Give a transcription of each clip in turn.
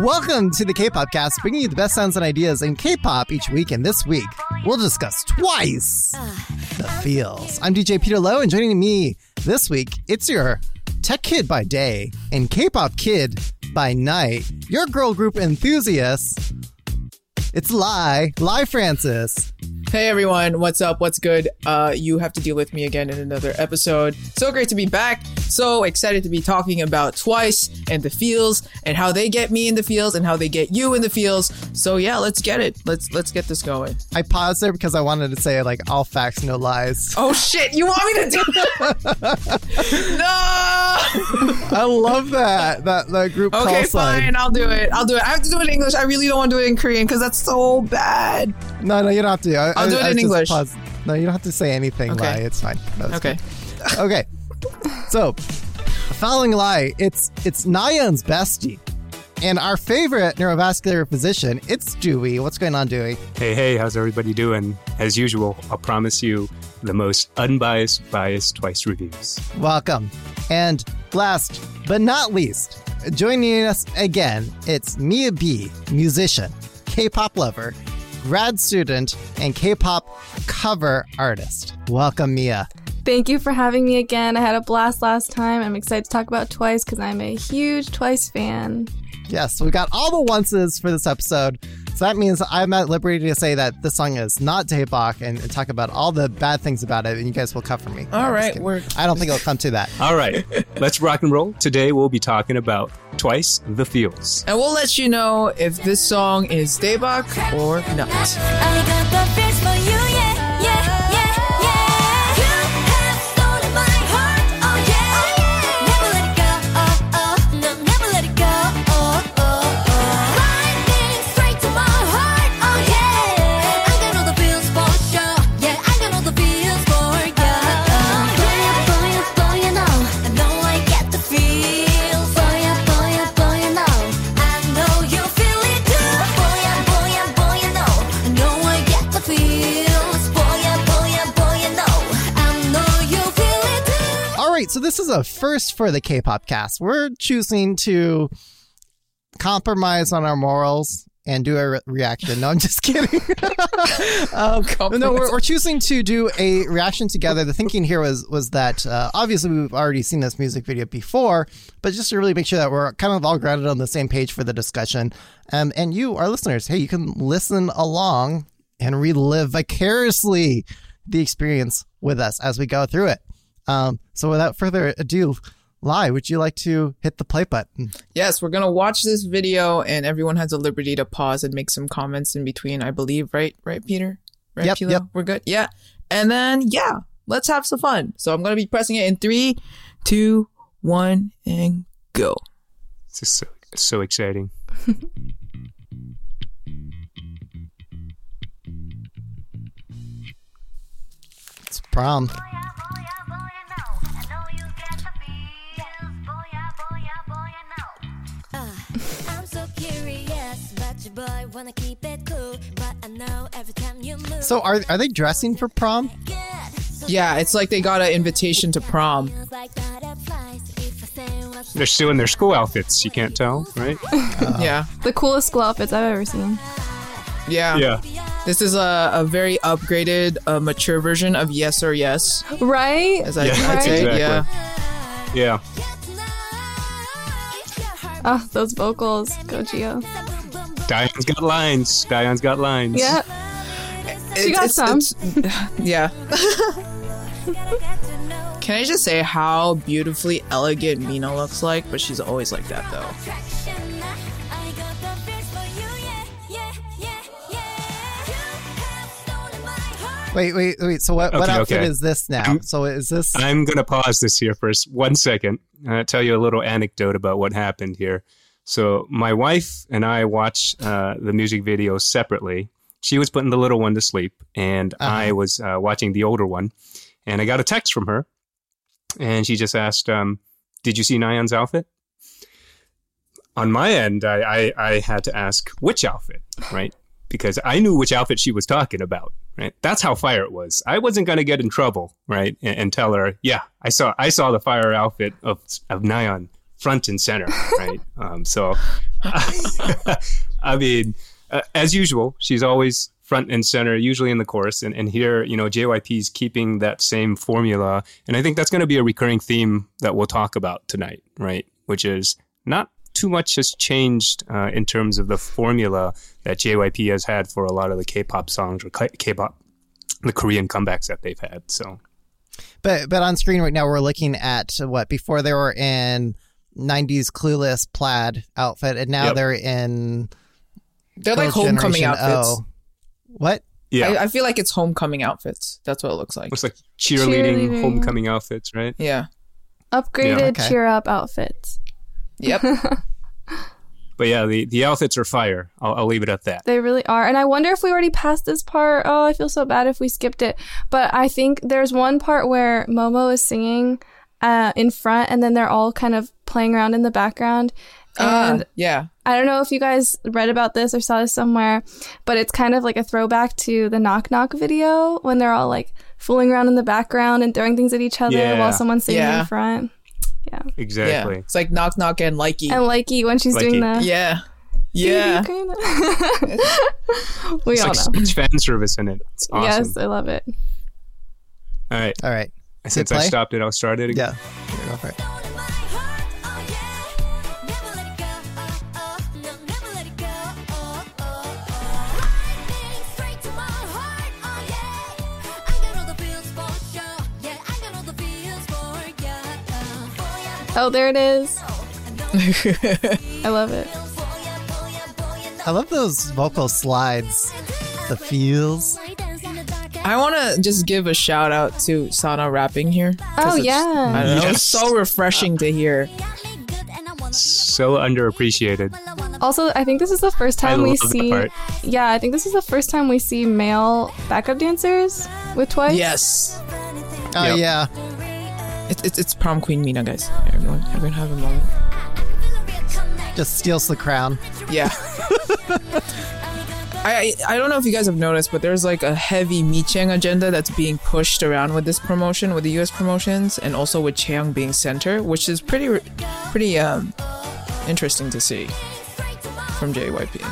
Welcome to the K-pop cast, bringing you the best sounds and ideas in K-pop each week. And this week, we'll discuss twice the feels. I'm DJ Peter Lowe, and joining me this week, it's your tech kid by day and K-pop kid by night. Your girl group enthusiast. It's Lai, Lai Frances. Hey everyone, what's up? What's good? Uh, you have to deal with me again in another episode. So great to be back. So excited to be talking about Twice and the feels and how they get me in the feels and how they get you in the feels. So yeah, let's get it. Let's let's get this going. I paused there because I wanted to say like all facts, no lies. Oh shit! You want me to do that? no. I love that that that group Okay, call sign. fine. I'll do it. I'll do it. I have to do it in English. I really don't want to do it in Korean because that's so bad. No, no, you don't have to. I, I'll do it I in just English. paused. No, you don't have to say anything. Okay. Lai, it's fine. No, it's Okay. good. Okay. So, following Lai, it's it's Nayeon's bestie, and our favorite neurovascular physician. It's Dewey. What's going on, Dewey? Hey, hey, how's everybody doing? As usual, I'll promise you the most unbiased, biased twice reviews. Welcome. And last but not least, joining us again, it's Mia B, musician, K-pop lover, grad student, and K-pop cover artist. Welcome, Mia. Thank you for having me again. I had a blast last time. I'm excited to talk about Twice because I'm a huge Twice fan. Yes, we got all the onces for this episode. So that means I'm at liberty to say that this song is not Daebak and, and talk about all the bad things about it, and you guys will cover me. No, All I'm right, we're- I don't think it'll come to that. All right, let's rock and roll. Today we'll be talking about Twice the Feels. And we'll let you know if this song is Daebak or not. So this is a first for the K-pop cast. We're choosing to compromise on our morals and do a re- reaction. No, I'm just kidding. um, no, we're, we're choosing to do a reaction together. The thinking here was was that uh, obviously we've already seen this music video before, but just to really make sure that we're kind of all grounded on the same page for the discussion. Um, and you, our listeners, hey, you can listen along and relive vicariously the experience with us as we go through it. Um, so without further ado, Lai, would you like to hit the play button? Yes, we're gonna watch this video, and everyone has a liberty to pause and make some comments in between. I believe, right? Right, Peter? Right, Yep, Pilo? yep. We're good. Yeah, and then yeah, let's have some fun. So I'm gonna be pressing it in three, two, one, and go. This is so, so exciting. It's prom. Boy wanna keep it cool. But I know every time you move, So are are they dressing for prom? Yeah, it's like they got an invitation to prom. feels like butterflies. If I say what's They're still in their school outfits, you can't tell, right? Yeah, The coolest school outfits I've ever seen. yeah, Yeah. This is a, a very upgraded, uh, mature version of Yes or Yes, Right? as I Yeah, would say. exactly. Yeah, Yeah. Oh, those vocals. Go Gio. Dahyun's got lines. Dahyun's got lines. Yeah. She got some. yeah. Can I just say how beautifully elegant Mina looks like? But she's always like that though. Wait, wait, wait. So what, what outfit okay. is this now? I'm- so is this I'm going to pause this here for s- one second. Uh, tell you a little anecdote about what happened here. So, my wife and I watched uh, the music video separately. She was putting the little one to sleep, and I was uh, watching the older one. And I got a text from her, and she just asked, um, Did you see Nayeon's outfit? On my end, I, I, I had to ask, Which outfit, right? Because I knew which outfit she was talking about right? That's how fire it was. I wasn't going to get in trouble, right? And, and tell her, yeah, I saw I saw the fire outfit of of Nyan front and center, right? um, so, I mean, uh, as usual, she's always front and center, usually in the chorus. And, and here, you know, JYP is keeping that same formula. And I think that's going to be a recurring theme that we'll talk about tonight, right? Which is not too much has changed uh, in terms of the formula that JYP has had for a lot of the K-pop songs or K- K-pop, the Korean comebacks that they've had. So, But but on screen right now we're looking at what before they were in '90s clueless plaid outfit, and now Yep. they're in They're like homecoming outfits. O. What? yeah, I, I feel like it's homecoming outfits. That's what it looks like. looks like cheerleading, Cheerleading. homecoming outfits, right? Yeah. Upgraded Yeah, okay. cheer up outfits. Yep. But yeah, the, the outfits are fire. I'll, I'll leave it at that. They really are. And I wonder if we already passed this part. Oh, I feel so bad if we skipped it. But I think there's one part where Momo is singing uh, in front and then they're all kind of playing around in the background. And Uh, yeah. I don't know if you guys read about this or saw this somewhere, but it's kind of like a throwback to the Knock Knock video when they're all like fooling around in the background and throwing things at each other Yeah. while someone's sitting Yeah. in front. Yeah. Exactly. Yeah. It's like knock knock and likey. And Likey when she's doing Likey. the yeah. Yeah. we It's all like know. so fan service in it. It's awesome. Yes, I love it. All right. All right. Since I stopped it, I'll start it again. Yeah. Here, go for it. Stone in my heart, oh yeah. Never let it go, oh oh. No, never let it go, oh oh oh. Lightning straight to my heart, oh yeah. I got all the feels for sure, yeah. I got all the feels for ya. Oh yeah, Oh, there it is. I love it. I love those vocal slides. The feels. I want to just give a shout out to Sana rapping here. Oh, it's- yeah. I don't know. Yes. It's so refreshing to hear. So underappreciated. Also, I think this is the first I time we love that see. part. Yeah, I think this is the first time we see male backup dancers with Twice. Yes. Oh Yep. yeah. It's, it's, it's prom queen Mina, guys. Everyone, everyone have a moment. Just steals the crown. Yeah. I, I I don't know if you guys have noticed, but there's like a heavy MiChaeng agenda that's being pushed around with this promotion, with the U.S. promotions, and also with Chaeyoung being center, which is pretty pretty um interesting to see from JYP.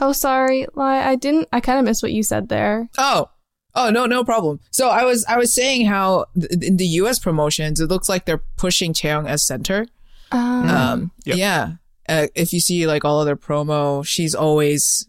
Oh, sorry, Lai. I didn't. I kind of missed what you said there. Oh. Oh no, no problem. So I was I was saying how th- in the U.S. promotions, it looks like they're pushing Chaeyoung as center. Um, Um, Yep. yeah. Uh, if you see like all other promo, she's always,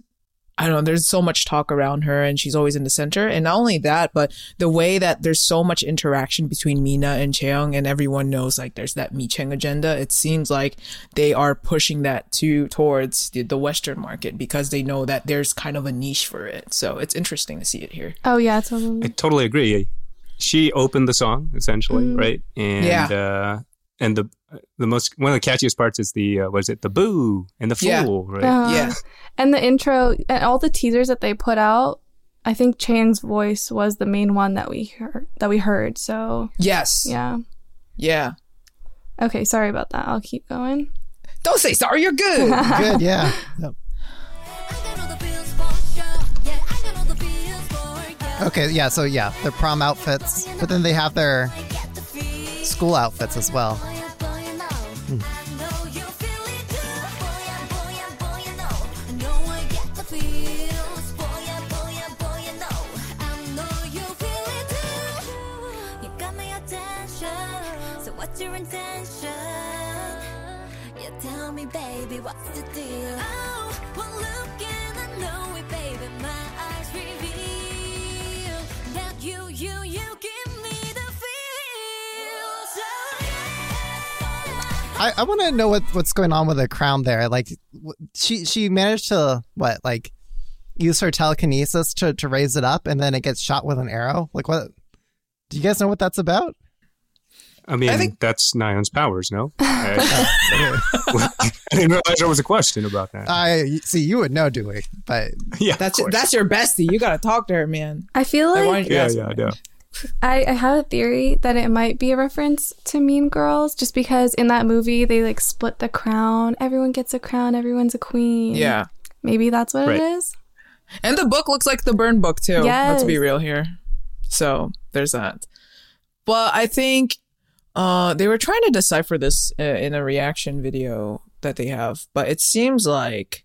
I don't know, there's so much talk around her and she's always in the center. And not only that, but the way that there's so much interaction between Mina and Chaeyoung and everyone knows like there's that Mi Chaeng agenda. It seems like they are pushing that to towards the, the Western market because they know that there's kind of a niche for it. So it's interesting to see it here. oh yeah, totally. I totally agree. She opened the song essentially, Mm. right? And Yeah. uh, and the the most one of the catchiest parts is the uh, was it the boo and the Yeah. fool, right? Uh, Yeah. And the intro and all the teasers that they put out, I think Chaeyoung's voice was the main one that we heard. That we heard. So Yes. yeah. Yeah. Okay, sorry about that. I'll keep going. Don't say sorry. You're good. Good, yeah. Yep. Okay, yeah, so yeah, their prom outfits, but then they have their school outfits as well. What's your intention? Yeah, I, I want to know what, what's going on with the crown there. Like, she she managed to what like use her telekinesis to to raise it up, and then it gets shot with an arrow. Like, what? Do you guys know what that's about? I mean, I think- that's Nayeon's powers, no? I, I didn't realize there was a question about that. I see you would know, Dewey, but yeah, That's that's your bestie. You gotta talk to her, man. I feel I like wanted you to yeah, ask yeah, yeah. I, I have a theory that it might be a reference to Mean Girls, just because in that movie they like split the crown. Everyone gets a crown. Everyone's a queen. Yeah. maybe that's what Right. it is. And the book looks like the burn book too. Let's be real here. So there's that. But I think Uh, they were trying to decipher this uh, in a reaction video that they have, but it seems like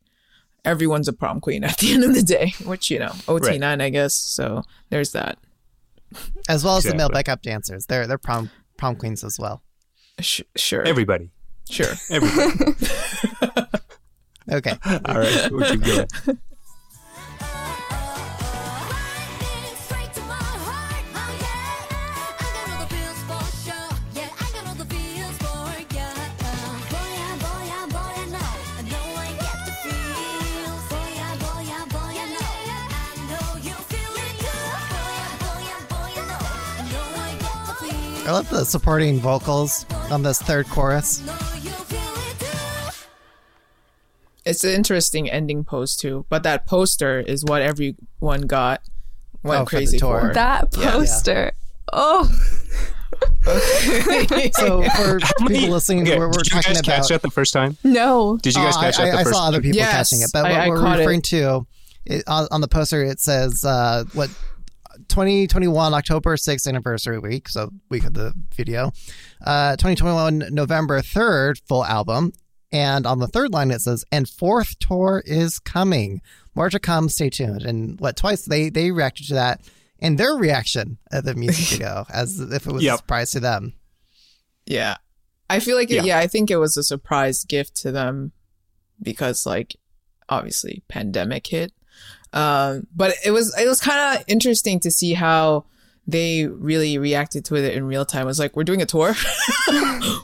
everyone's a prom queen at the end of the day, which you know, OT nine, I guess. So there's that. As well as the male backup dancers. They're they're prom prom queens as well. Sh- sure, Everybody. sure. Everybody. Okay. All right. We'll keep going. I love the supporting vocals on this third chorus. Know you feel it too. It's an interesting ending pose too, but that poster is what everyone got went Oh, crazy tour. for. That Yeah. poster. Oh, So for many- people listening, Okay, we're, we're did you talking guys about. catch that the first time? no. Did you guys Oh, catch I, that the I, I first saw other people Yes, catching it, but what I we're caught it. referring to it, on, on the poster, it says uh, what 2021 October 6th anniversary week, so week of the video. Uh, 2021 November 3rd full album, and on the third line it says, "And fourth tour is coming. More to come. Stay tuned." And what twice they they reacted to that. And their reaction at the music video, as if it was Yep. a surprise to them. Yeah. I feel like, it, Yeah. yeah. I think it was a surprise gift to them because, like, obviously, pandemic hit. Um, but it was it was kind of interesting to see how they really reacted to it in real time. It was like, we're doing a tour.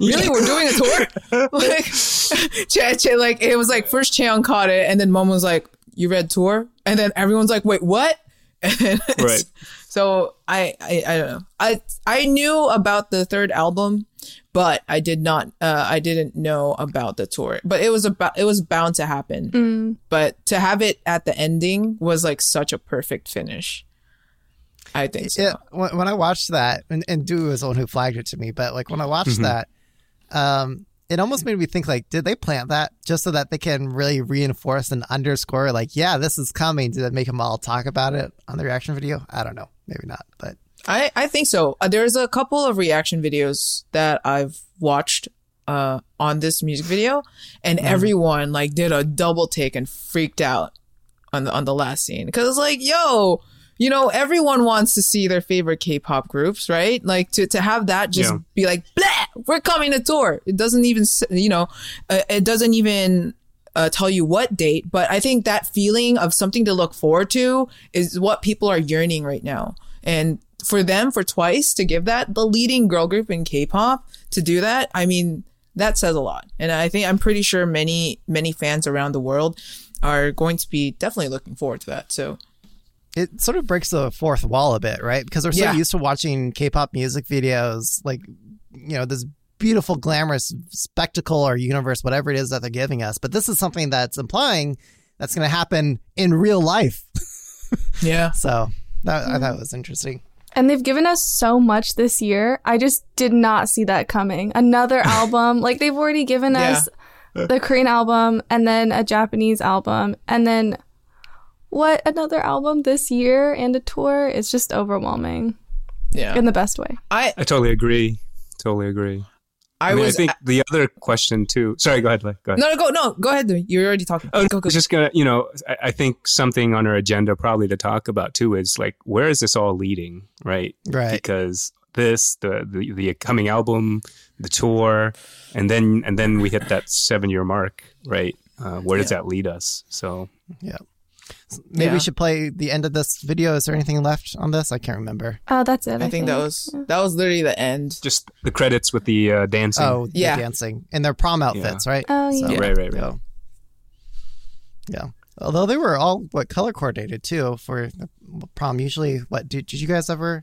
really, we're doing a tour. like, che, che, like it was like first Chaeyoung caught it, and then Mom was like, "You read tour," and then everyone's like, "Wait, what?" Right. So I, I I don't know. I I knew about the third album, but I did not. Uh, I didn't know about the tour. But it was about. It was bound to happen. Mm. But to have it at the ending was like such a perfect finish. I think so. Yeah, when, when I watched that, and, and Dewey was the one who flagged it to me, but like when I watched Mhm. that, um, it almost made me think like, did they plant that just so that they can really reinforce and underscore like, yeah, this is coming? Did it make them all talk about it on the reaction video? I don't know, maybe not, but I, I think so. Uh, there's a couple of reaction videos that I've watched uh, on this music video, and everyone like did a double take and freaked out on the on the last scene because like, yo, you know, everyone wants to see their favorite K-pop groups, right? Like to to have that just Yeah. be like, Bleh, we're coming to tour. It doesn't even, you know, uh, it doesn't even. Uh, tell you what date, but I think that feeling of something to look forward to is what people are yearning right now. And for them, for Twice to give that, the leading girl group in K-pop to do that, I mean, that says a lot. And I think I'm pretty sure many many fans around the world are going to be definitely looking forward to that. So it sort of breaks the fourth wall a bit, right? Because we're so Yeah. used to watching K-pop music videos, like you know this beautiful, glamorous spectacle or universe, whatever it is that they're giving us. But this is something that's implying that's going to happen in real life. yeah, So that, I thought it was interesting. And they've given us so much this year. I just did not see that coming. Another album. Like they've already given us the Korean album and then a Japanese album and then what another album this year and a tour It's just overwhelming yeah. in the best way. I I totally agree. Totally agree. I, I, mean, was I think the other question too. Sorry, go ahead. Go ahead. no no go no go ahead. You're already talking. Oh, go I go. was just gonna, you know, I, I think something on our agenda probably to talk about too is like, where is this all leading, right? Right. Because this, the the, the coming album, the tour, and then and then we hit that seven year mark, right? Uh, where does that lead us? So Maybe Yeah. we should play the end of this video. Is there anything left on this? I can't remember. Oh, that's it. I think that was that was literally the end. just the credits with the uh, dancing. Oh, the Yeah. dancing in their prom outfits, right? Oh, yeah. Right, right, right. Yeah. yeah. Although they were all what color coordinated too for the prom. Usually, what did, did you guys ever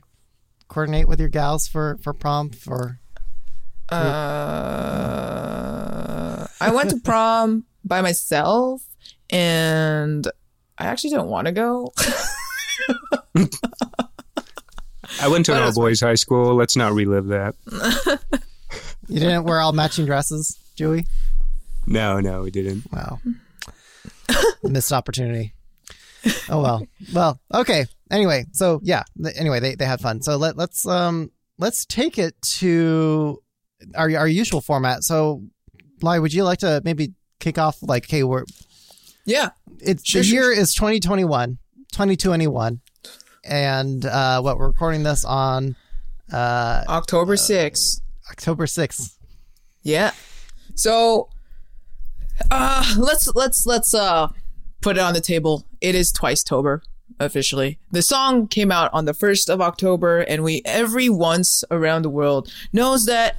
coordinate with your gals for for prom? For Uh, I went to prom by myself, and I actually don't want to go. I went to an all boys high school. Let's not relive that. you didn't wear all matching dresses, Joey? No, no, we didn't. Wow, missed opportunity. Oh well, well, okay. Anyway, so yeah. Anyway, they they had fun. So let let's um let's take it to our our usual format. So, Lai, would you like to maybe kick off like, hey, we're Yeah. it's Sure, the sure, year is 2021, 2021, and uh, what we're recording this on uh, October 6th. October 6th. Yeah. So uh let's let's let's uh put it on the table. It is Twice Tober officially. The song came out on the 1st of October and we every once around the world knows that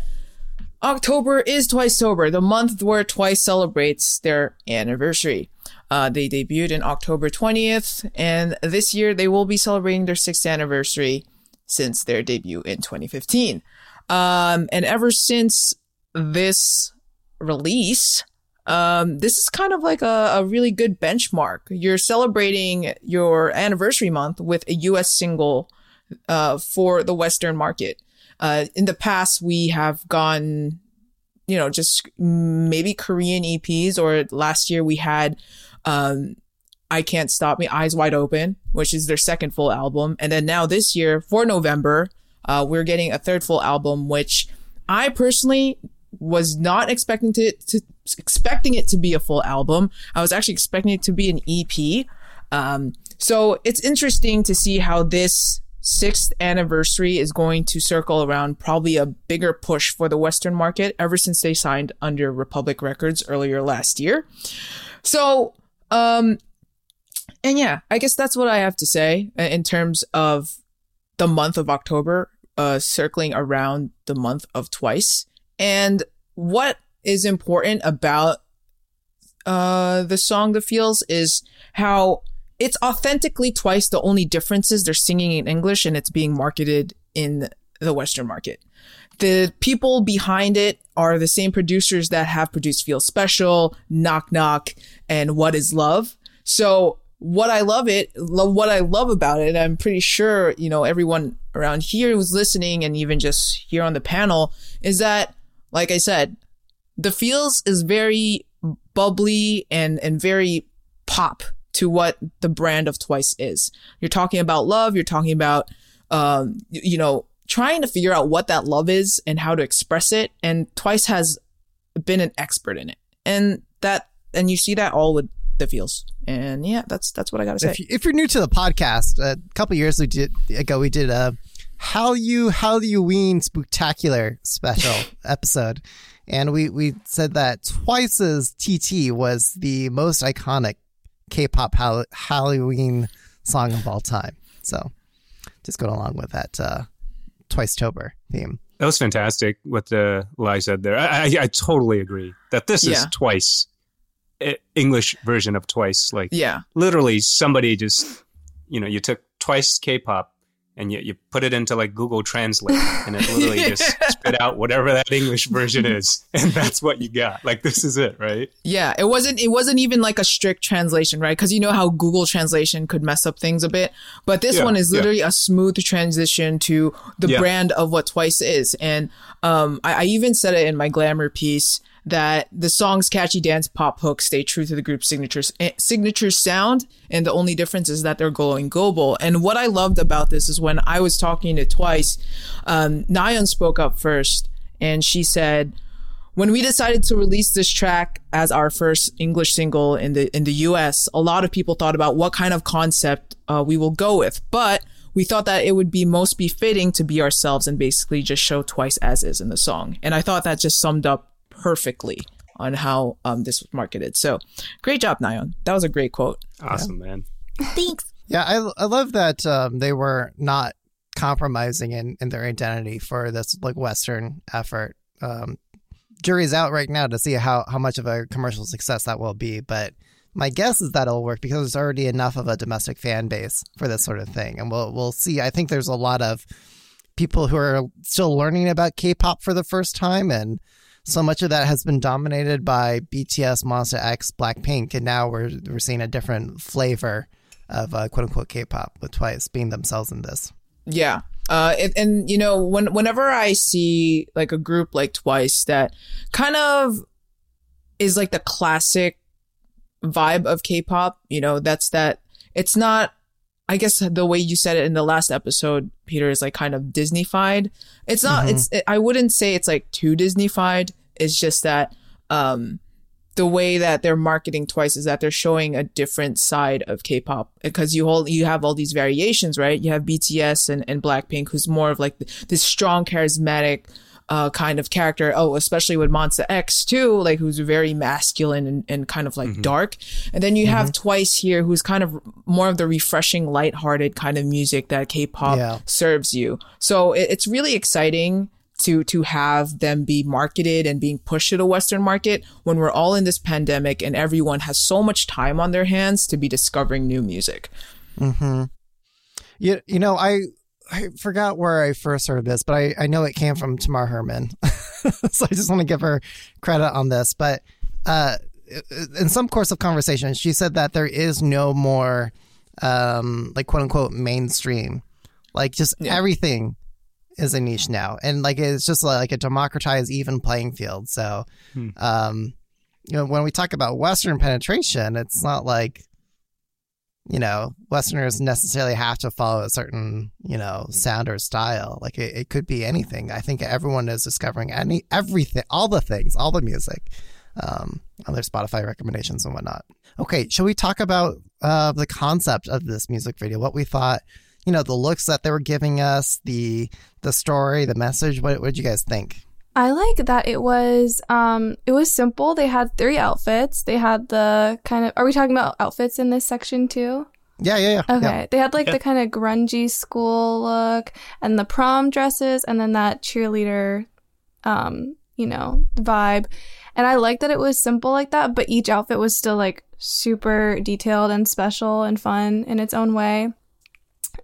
October is Twice Tober, the month where Twice celebrates their anniversary. Uh, they debuted in October 20th, and this year they will be celebrating their sixth anniversary since their debut in 2015. Um, and ever since this release, um, this is kind of like a, a really good benchmark. You're celebrating your anniversary month with a US single uh, for the Western market. Uh, in the past, we have gone, you know, just maybe Korean EPs, or last year we had um, I Can't Stop Me, Eyes Wide Open, which is their second full album. And then now this year for November, uh, we're getting a third full album, which I personally was not expecting to, to expecting it to be a full album. I was actually expecting it to be an EP. Um, so it's interesting to see how this sixth anniversary is going to circle around probably a bigger push for the Western market ever since they signed under Republic Records earlier last year. So, um, and yeah, I guess that's what I have to say uh, in terms of the month of October, uh, circling around the month of twice. And what is important about uh, the song The Feels is how it's authentically twice. The only difference is they're singing in English and it's being marketed in the Western market. The people behind it are the same producers that have produced Feel Special, Knock Knock, and What is Love. So what I love it, lo- what I love about it, I'm pretty sure, you know, everyone around here who's listening and even just here on the panel is that, like I said, the feels is very bubbly and, and very pop to what the brand of Twice is. You're talking about love. You're talking about, um, you know, trying to figure out what that love is and how to express it. And Twice has been an expert in it. And that, and you see that all with the feels. And yeah, that's, that's what I gotta say. If, you, if you're new to the podcast, a couple years we did, ago, we did a how you how you ween spectacular special episode, and we we said that Twice's TT was the most iconic K-pop Hall- Halloween song of all time. So just going along with that uh, Twice Tober theme. That was fantastic what the Lai said there. I, I, I totally agree that this is twice English version of twice. Like yeah. literally somebody just, you know, you took twice K-pop and you, you put it into like Google Translate and it literally just spit out whatever that English version is. And that's what you got. Like this is it, right? Yeah, it wasn't it wasn't even like a strict translation, right? Because you know how Google translation could mess up things a bit, but this Yeah, one is yeah. literally a smooth transition to the Yeah. brand of what Twice is. And um, I, I even said it in my glamour piece that the song's catchy dance pop hook stay true to the group's signature eh, signature sound, and the only difference is that they're going global. And what I loved about this is when I was talking to Twice, um, Nayeon spoke up first, and she said when we decided to release this track as our first English single in the in the US, a lot of people thought about what kind of concept uh, we will go with, but we thought that it would be most befitting to be ourselves and basically just show twice as is in the song. And I thought that just summed up perfectly on how um, this was marketed. So, great job, Nayeon. That was a great quote. Awesome, man. Thanks. Yeah, I I love that um, they were not compromising in, in their identity for this like Western effort. Um, jury's out right now to see how, how much of a commercial success that will be, but my guess is that it'll work because there's already enough of a domestic fan base for this sort of thing, and we'll we'll see. I think there's a lot of people who are still learning about K-pop for the first time, and so much of that has been dominated by BTS, Monsta X, Blackpink, and now we're we're seeing a different flavor of uh, quote unquote K-pop with Twice being themselves in this. Yeah. Uh, and, and you know, when whenever I see like a group like Twice that kind of is like the classic vibe of K-pop, you know, that's that. It's not I guess the way you said it in the last episode, Peter, is like kind of Disneyfied. It's not. Mhm. It's. It, I wouldn't say it's like too Disneyfied. It's just that um, the way that they're marketing twice is that they're showing a different side of K-pop because you hold you have all these variations, right? You have BTS and and Blackpink, who's more of like this strong, charismatic. Uh, kind of character. Oh, especially with Monsta X too, like who's very masculine and, and kind of like dark. And then you have Twice here, who's kind of more of the refreshing, lighthearted kind of music that K-pop Yeah. serves you. So it, it's really exciting to to have them be marketed and being pushed to the Western market when we're all in this pandemic and everyone has so much time on their hands to be discovering new music. Mm-hmm. You, you know, I I forgot where I first heard this, but I, I know it came from Tamar Herman. so I just want to give her credit on this. But uh, in some course of conversation, she said that there is no more, um, like quote unquote, mainstream. Like just Yeah. everything is a niche now. And like it's just like a democratized, even playing field. So, Hmm. um, you know, when we talk about Western penetration, it's not like you know, Westerners necessarily have to follow a certain, you know, sound or style. Like it, it could be anything. I think everyone is discovering any everything, all the things, all the music, um, on their Spotify recommendations and whatnot. Okay, shall we talk about uh, the concept of this music video? What we thought, you know, the looks that they were giving us, the the story, the message. What what did you guys think? I like that it was um it was simple. They had three outfits. They had the kind of are we talking about outfits in this section too? Yeah, yeah, yeah. Okay. yeah. They had like Yeah. the kind of grungy school look and the prom dresses and then that cheerleader um, you know, vibe. And I like that it was simple like that, but each outfit was still like super detailed and special and fun in its own way.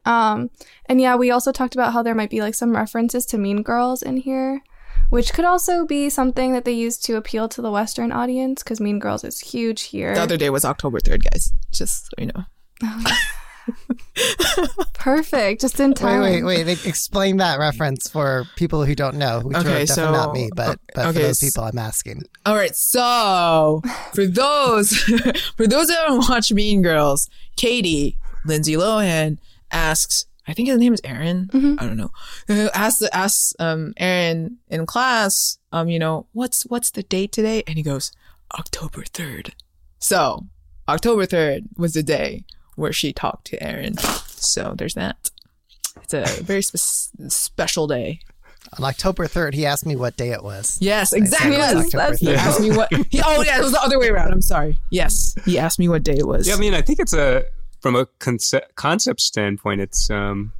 Um, and yeah, we also talked about how there might be like some references to Mean Girls in here, which could also be something that they use to appeal to the Western audience because Mean Girls is huge here. The other day was October 3rd, guys. Just so you know. Perfect, just in time. Wait, wait, wait. Explain that reference for people who don't know. Which Okay, are definitely so- not me, but but for those people, I'm asking. All right, so for those for those that haven't watched Mean Girls, Katie Lindsay Lohan asks, I think his name is Aaron. Mhm. I don't know. Asks asks um Aaron in class, um, you know, what's what's the date today? And he goes, October third. So October third was the day where she talked to Aaron. So there's that. It's a very spe- special day. On October 3rd, he asked me what day it was. Yes, exactly. Yes, October that's- he asked me what. He, oh, yeah, it was the other way around. I'm sorry. Yes, he asked me what day it was. Yeah, I mean, I think it's a from a concept concept standpoint, it's um,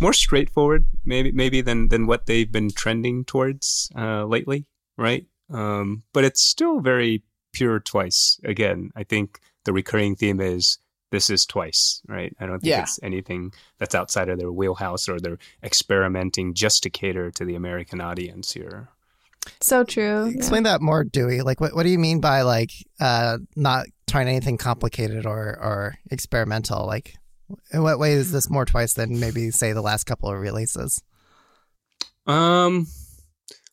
more straightforward, maybe maybe than than what they've been trending towards uh, lately, right? Um, but it's still very pure twice. Again, I think the recurring theme is this is twice, right? I don't think Yeah. it's anything that's outside of their wheelhouse or they're experimenting just to cater to the American audience here. So true. yeah. Explain that more, Dewey. Like, what, what do you mean by like uh, not trying anything complicated or or experimental? Like, in what way is this more twice than maybe say the last couple of releases? Um,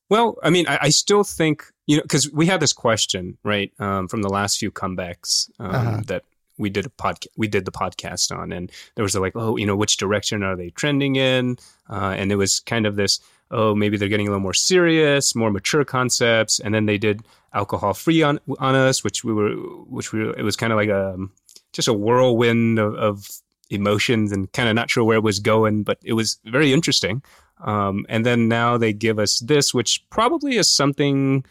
well, I mean, I, I still think you know because we had this question right um, from the last few comebacks um, Uh-huh. that we did a podcast we did the podcast on, and there was a, like, oh, you know, which direction are they trending in? Uh, and it was kind of this, oh, maybe they're getting a little more serious, more mature concepts, and then they did alcohol free on on us, which we were, which we it was kind of like a just a whirlwind of, of emotions and kind of not sure where it was going, but it was very interesting. Um, and then now they give us this, which probably is something,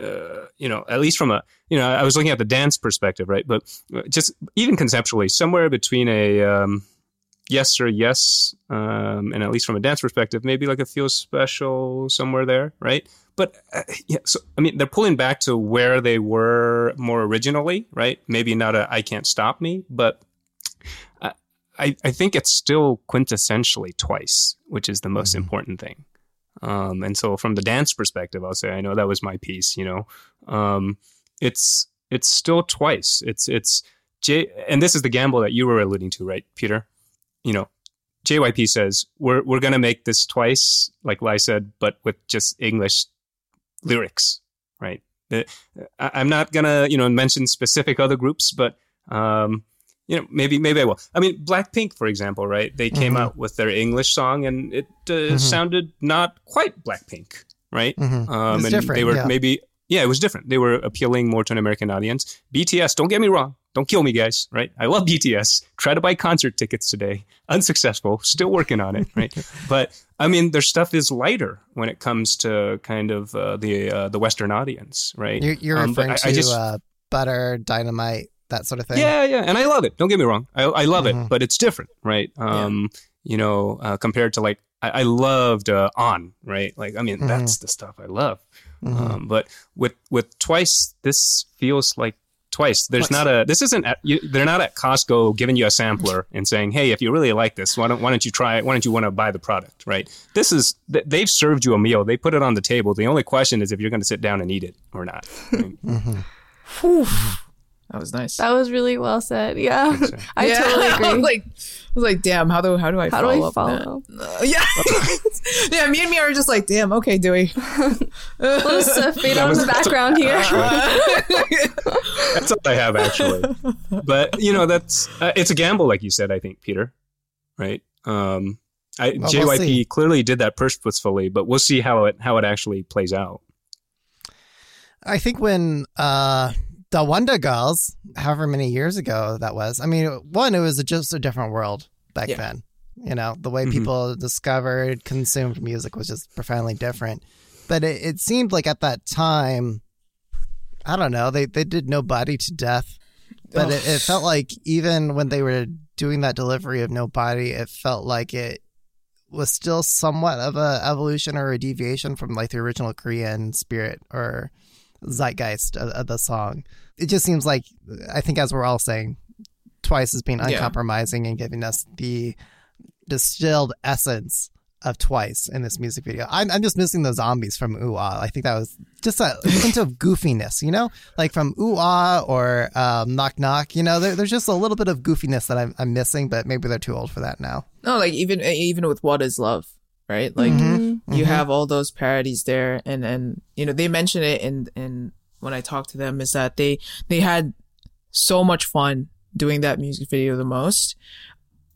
uh, you know, at least from a, you know, I was looking at the dance perspective, right? But just even conceptually, somewhere between a um, yes or yes, um, and at least from a dance perspective, maybe like a feel special somewhere there, right? But uh, yeah, so I mean, they're pulling back to where they were more originally, right? Maybe not a "I can't stop me," but I, I I think it's still quintessentially twice, which is the most Mhm. important thing. Um, and so, from the dance perspective, I'll say I know that was my piece. You know, um, it's it's still twice. It's it's J, and this is the gamble that you were alluding to, right, Peter? You know, JYP says we're we're gonna make this twice, like Lai said, but with just English lyrics, right? I, I'm not gonna you know mention specific other groups, but um, you know, maybe maybe I will. I mean, Blackpink, for example, right? They came Mm-hmm. out with their English song, and it uh, sounded not quite Blackpink, right? Mhm. Um, and different, they were yeah. maybe yeah, it was different. They were appealing more to an American audience. BTS, don't get me wrong, don't kill me, guys. Right? I love BTS. Try to buy concert tickets today, unsuccessful. Still working on it, right? but I mean, their stuff is lighter when it comes to kind of uh, the uh, the Western audience, right? You're, you're Um, referring I- I to just- uh, butter, dynamite, that sort of thing. Yeah, yeah, and I love it. Don't get me wrong, I, I love Mhm. it, but it's different, right? Um, you know, uh, compared to like I, I loved uh, on, right? Like, I mean, Mhm. that's the stuff I love. Mhm. Um, but with with twice, this feels like twice. There's Twice. not a. This isn't. At, you, they're not at Costco giving you a sampler and saying, "Hey, if you really like this, why don't why don't you try it? Why don't you want to buy the product?" Right? This is. They've served you a meal. They put it on the table. The only question is if you're going to sit down and eat it or not. right? Mm-hmm. That was nice. That was really well said. Yeah, I Yeah. totally I agree. was like, I was like, damn, how do how do I How do follow I up on that? follow? Uh, yeah, yeah. Me and me are just like, damn. Okay, Dewey. We'll just uh, fade That on was- the background here. That's all I have actually. But you know, that's uh, it's a gamble, like you said. I think Peter, right? Um, I, Well, we'll JYP clearly did that purposefully, but we'll see how it how it actually plays out. I think when uh, the Wonder Girls, however many years ago that was, I mean, one, it was just a different world back Yeah. then. You know, the way Mhm. people discovered, consumed music was just profoundly different. But it, it seemed like at that time, I don't know, they, they did nobody to death. But Ugh. it, it felt like even when they were doing that delivery of nobody, it felt like it was still somewhat of a evolution or a deviation from like the original Korean spirit or zeitgeist of, of the song. It just seems like I think as we're all saying, Twice is being Yeah. uncompromising and giving us the distilled essence of Twice in this music video. I'm, I'm just missing the zombies from Ooh Ah. I think that was just a hint of goofiness, you know, like from Ooh Ah or um, Knock Knock. You know, there, there's just a little bit of goofiness that I'm, I'm missing, but maybe they're too old for that now. No, like even even with what is love, right? Like Mhm. you Mhm. have all those parodies there, and and you know they mention it in in when I talked to them is that they they had so much fun doing that music video the most.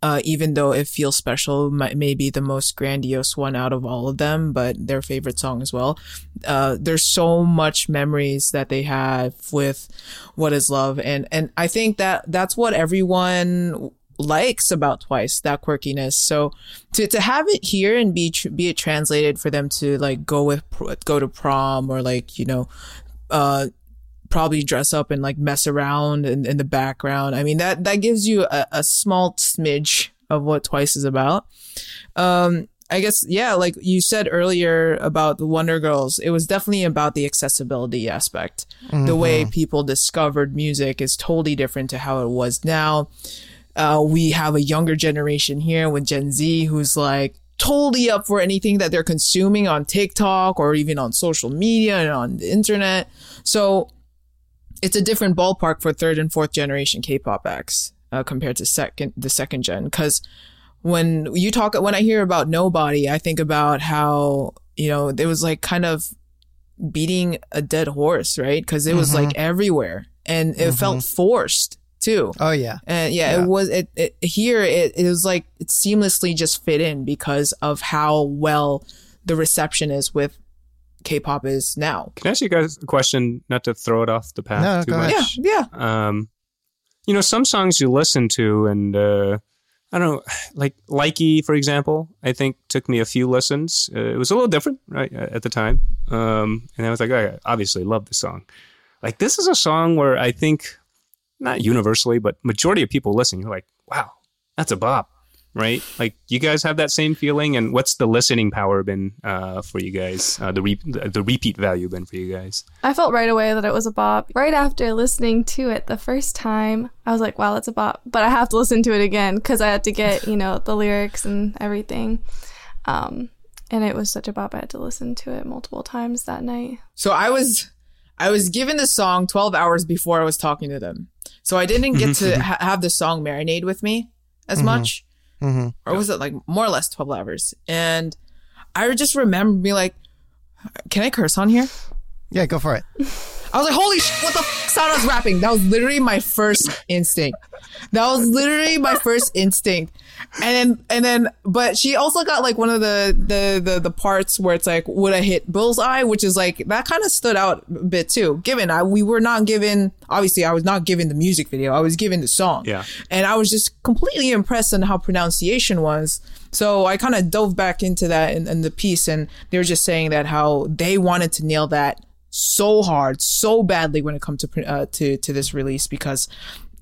Uh, even though it feels special, might maybe the most grandiose one out of all of them, but their favorite song as well. Uh, there's so much memories that they have with what is love, and and I think that that's what everyone likes about Twice that quirkiness. So to to have it here and be tr- be it translated for them to like go with pr- go to prom or like you know uh probably dress up and like mess around in, in the background. I mean that that gives you a, a small smidge of what twice is about. Um i guess yeah like you said earlier about the wonder girls it was definitely about the accessibility aspect. The way people discovered music is totally different to how it was now uh, we have a younger generation here with Gen Z who's like totally up for anything that they're consuming on TikTok or even on social media and on the internet. So it's a different ballpark for third and fourth generation K-pop acts uh, compared to second the second gen. Because when you talk, when I hear about Nobody, I think about how you know it was like kind of beating a dead horse, right? Because it was like everywhere and it felt forced too. Oh, yeah. And yeah, Yeah. it was it, it here it, it was like it seamlessly just fit in because of how well the reception is with K-pop is now. Can I ask you guys a question? Not to throw it off the path No, too much. ahead. Yeah, yeah. um, you know, some songs you listen to, and uh, I don't know, like Likey, for example, I think took me a few listens. Uh, it was a little different, right, at the time. Um, and I was like, I obviously love this song. Like, this is a song where I think, not universally, but majority of people listening, you're like, wow, that's a bop, right? Like, you guys have that same feeling? And what's the listening power been uh, for you guys? Uh, the, re- the the repeat value been for you guys? I felt right away that it was a bop. Right after listening to it the first time, I was like, wow, that's a bop. But I have to listen to it again because I had to get, you know, the lyrics and everything. Um, and it was such a bop. I had to listen to it multiple times that night. So I was I was given the song 12 hours before I was talking to them. So I didn't get mm-hmm, to mm-hmm. ha- have the song marinate with me as mm-hmm, much. Mhm. Or was it like more or less 12 hours? And I just remember being like, can I curse on here? Yeah, go for it. I was like, holy sh! What the f- was rapping? That was literally my first instinct. That was literally my first instinct. And then, and then, but she also got like one of the, the, the, the parts where it's like, would I hit bullseye? Which is like, that kind of stood out a bit too. Given I, we were not given, obviously I was not given the music video. I was given the song. Yeah. And I was just completely impressed on how pronunciation was. So I kind of dove back into that in, in the piece and they were just saying that how they wanted to nail that so hard, so badly when it comes to, uh, to, to this release because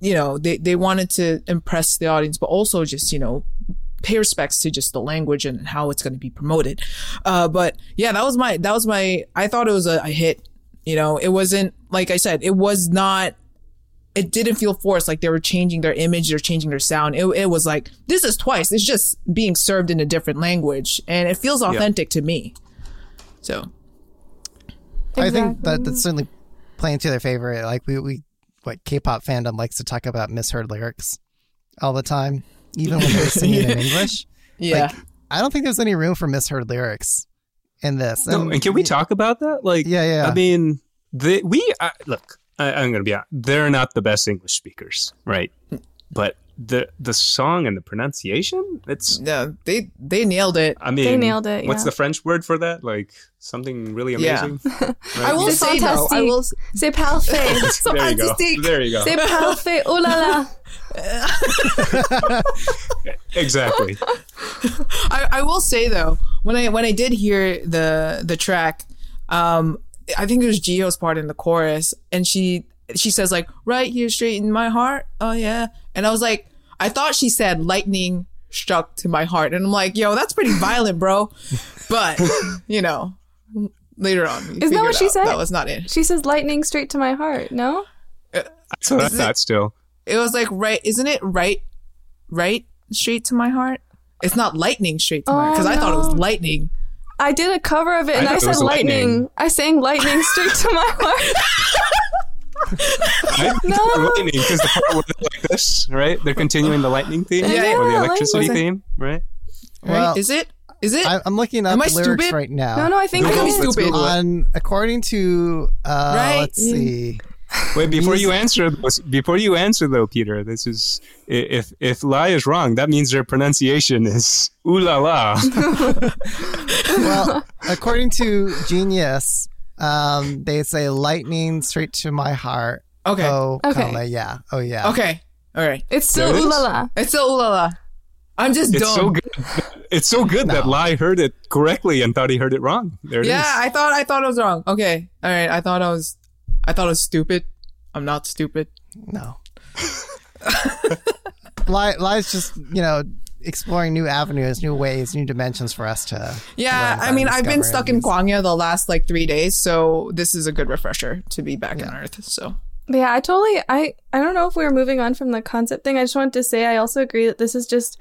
you know, they, they wanted to impress the audience, but also just, you know, pay respects to just the language and how it's going to be promoted. Uh, but yeah, that was my, that was my, I thought it was a, a hit. You know, it wasn't, like I said, it was not, it didn't feel forced. Like they were changing their image, they're changing their sound. It, it was like, this is twice. It's just being served in a different language and it feels authentic to me. So I think that that's certainly playing to their favor. Like we, we what K-pop fandom likes to talk about misheard lyrics all the time, even when they're singing in English. yeah. Like, I don't think there's any room for misheard lyrics in this. No, and can we talk about that? Like, Yeah, yeah. I mean, the, we uh, look. I, I'm going to be honest. They're not the best English speakers, right? But the the song and the pronunciation, it's. Yeah, they, they nailed it. I mean, they nailed it, What's the French word for that? Like something really Yeah. amazing. Right? I will C'est say though, I will, C'est parfait. there you go. fantastic. There you go. C'est parfait. Oh la la. Exactly. I, I will say though, when I when I did hear the the track, um, I think it was Jihyo's part in the chorus, and she she says like right here straight in my heart. Oh yeah, and I was like, I thought she said lightning struck to my heart, and I'm like, yo, that's pretty violent, bro. But you know, later on, Isn't that what she out said? That was not it. She says lightning straight to my heart. No? That's what I thought still. It was like right, isn't it right, right straight to my heart? It's not lightning straight to my heart because Oh, I thought it was lightning. I did a cover of it and I I, said lightning. lightning. I sang lightning straight to my heart. I No. lightning because the part where they're like this, right? They're continuing the lightning theme Yeah, or the electricity theme, right? Right? Is it? Is it? I, I'm looking up Am I the lyrics stupid? right now. No, no, I think I it could be stupid. On according to uh, Right. let's see. Wait, before you answer, before you answer though, Peter, this is if if Lai is wrong, that means their pronunciation is ooh la la. Well, according to Genius, um, they say lightning straight to my heart. Okay. Oh, Okay. comma, yeah. Oh, yeah. Okay. All right. It's still There ooh la la. It's still ooh la la. I'm just It's dumb. so good. It's so good that Lai heard it correctly and thought he heard it wrong. There it is. Yeah, I thought I thought it was wrong. Okay. All right. I thought I was I thought it was stupid. I'm not stupid. No. Li- Li's just, you know, exploring new avenues, new ways, new dimensions for us to. to Yeah, I mean, I've been stuck in and- Kwangya the last like 3 days, so this is a good refresher to be back on Earth. So, But yeah, I totally I I don't know if we were moving on from the concept thing. I just wanted to say I also agree that this is just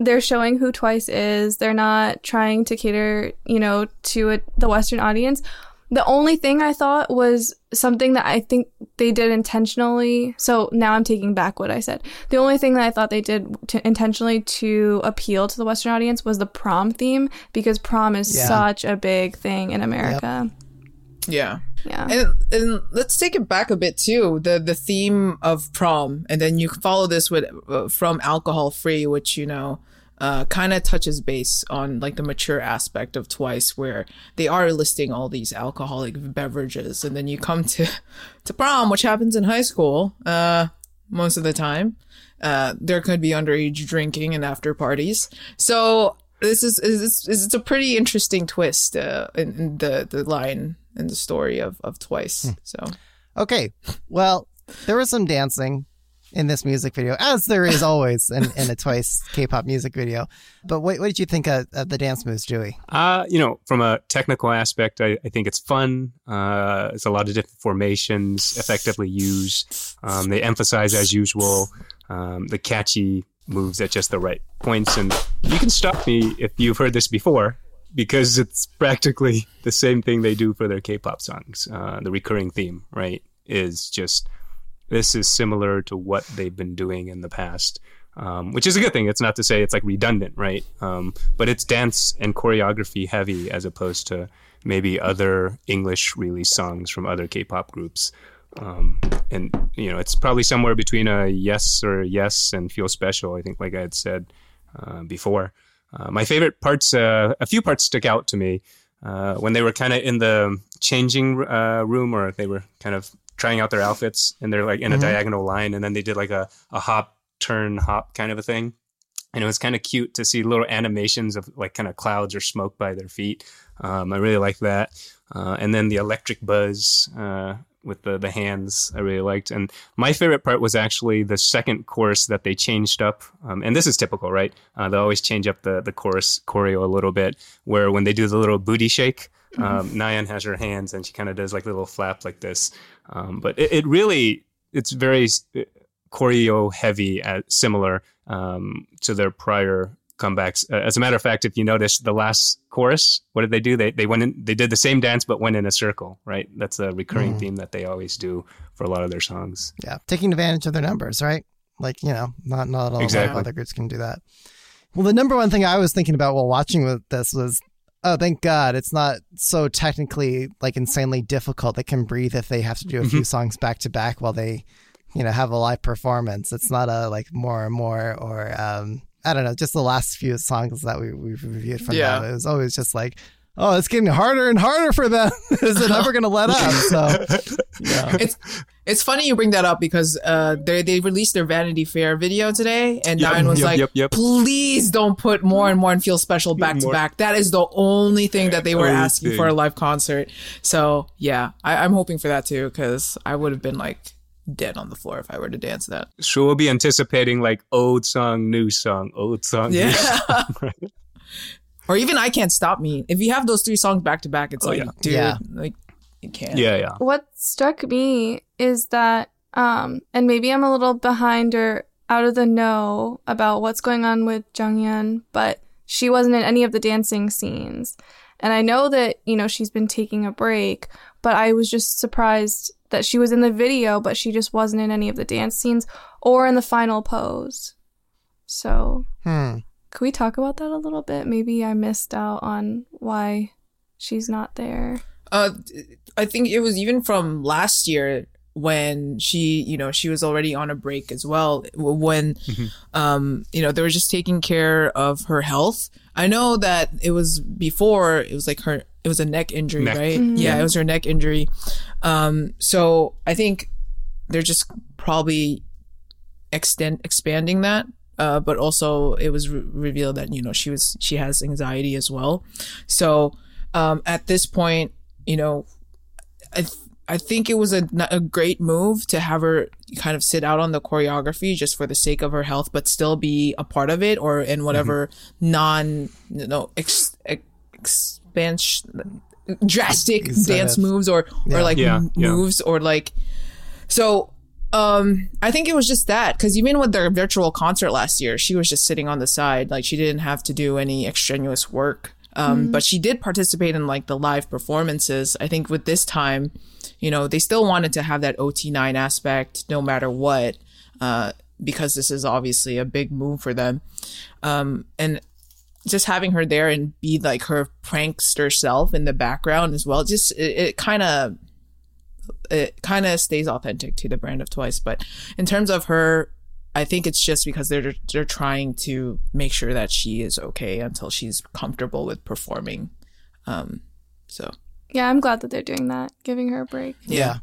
they're showing who Twice is. They're not trying to cater, you know, to a, the Western audience. The only thing I thought was something that I think they did intentionally. So now I'm taking back what I said. The only thing that I thought they did to intentionally to appeal to the Western audience was the prom theme because prom is Yeah. such a big thing in America. yeah. Yeah. And and let's take it back a bit too. The the theme of prom, and then you follow this with uh, from alcohol free, which you know uh, kind of touches base on like the mature aspect of Twice, where they are listing all these alcoholic beverages, and then you come to to prom, which happens in high school uh, most of the time. Uh, there could be underage drinking and after parties. So this is is it's a pretty interesting twist uh, in, in the the line in the story of of Twice. So Okay. Well, there was some dancing in this music video, as there is always in, in a Twice K-pop music video. But what, what did you think of, of the dance moves, Joey? Uh, you know, from a technical aspect, I, I think it's fun. Uh, it's a lot of different formations effectively used. Um, they emphasize, as usual, um, the catchy moves at just the right points. And you can stop me if you've heard this before, because it's practically the same thing they do for their K-pop songs. Uh, the recurring theme, right, is just this is similar to what they've been doing in the past. Um, which is a good thing. It's not to say it's like redundant, right? Um, but it's dance and choreography heavy as opposed to maybe other English release songs from other K-pop groups. Um, and you know, it's probably somewhere between a yes or a yes and feel special. I think, like I had said uh, before, uh, my favorite parts, uh, a few parts stick out to me uh, when they were kind of in the changing uh, room, or they were kind of trying out their outfits, and they're like in a diagonal line, and then they did like a, a hop, turn, hop kind of a thing. And it was kind of cute to see little animations of like kind of clouds or smoke by their feet. Um, I really like that. Uh, and then the electric buzz uh, with the, the hands I really liked. And my favorite part was actually the second chorus that they changed up. Um, and this is typical, right? Uh, they always change up the, the chorus choreo a little bit, where when they do the little booty shake, um, Nayeon has her hands and she kind of does like a little flap like this. Um, but it, it really, it's very choreo heavy, uh, similar um, to their prior comebacks. Uh, as a matter of fact, if you notice the last chorus, what did they do? They they went in, they did the same dance but went in a circle, right? That's a recurring theme that they always do for a lot of their songs. Yeah, taking advantage of their numbers, right? Like you know, not not all Exactly. other groups can do that. Well, the number one thing I was thinking about while watching with this was, oh, thank God, it's not so technically like insanely difficult. They can breathe if they have to do a few songs back to back while they, you know, have a live performance. It's not a like more and more or um, I don't know, just the last few songs that we we've reviewed from Yeah. them. It was always just like. Oh, it's getting harder and harder for them. Is it ever going to let up? So, yeah. It's it's funny you bring that up because uh they they released their Vanity Fair video today and Yep, Nine was yep, like, yep, yep. please don't put more and more and feel special back to back. That is the only thing that they were Only asking for a live concert. So yeah, I, I'm hoping for that too because I would have been like dead on the floor if I were to dance that. So we'll be anticipating like old song, new song, old song, new Yeah. song. or even I can't stop me. If you have those three songs back to back, it's Oh, like, yeah. dude, Yeah. like you can't. yeah, yeah. What struck me is that, um, and maybe I'm a little behind or out of the know about what's going on with Jeongyeon, but she wasn't in any of the dancing scenes. And I know that, you know, she's been taking a break, but I was just surprised that she was in the video, but she just wasn't in any of the dance scenes or in the final pose. So, Hmm. could we talk about that a little bit? Maybe I missed out on why she's not there. Uh, I think it was even from last year when she, you know, she was already on a break as well. w- When, um, you know, they were just taking care of her health. I know that it was before. It was like her. It was a neck injury, Neck. right? Yeah, it was her neck injury. Um, so I think they're just probably extend expanding that. Uh, but also it was re- revealed that you know she was she has anxiety as well. So um, at this point, you know, I th- I think it was a a great move to have her kind of sit out on the choreography just for the sake of her health, but still be a part of it or in whatever non you know ex, ex, expansion drastic Instead dance of- moves or Yeah. or like Yeah, m- yeah. moves or like so um I think it was just that because even with their virtual concert last year, she was just sitting on the side, like she didn't have to do any extraneous work. Um, but she did participate in like the live performances. I think with this time, you know, they still wanted to have that OT9 aspect no matter what, uh, because this is obviously a big move for them. Um, and just having her there and be like her prankster self in the background as well, just it, kind of it kind of stays authentic to the brand of Twice. But in terms of her, I think it's just because they're they're trying to make sure that she is okay until she's comfortable with performing. Um, so Yeah, I'm glad that they're doing that, giving her a break. Yeah.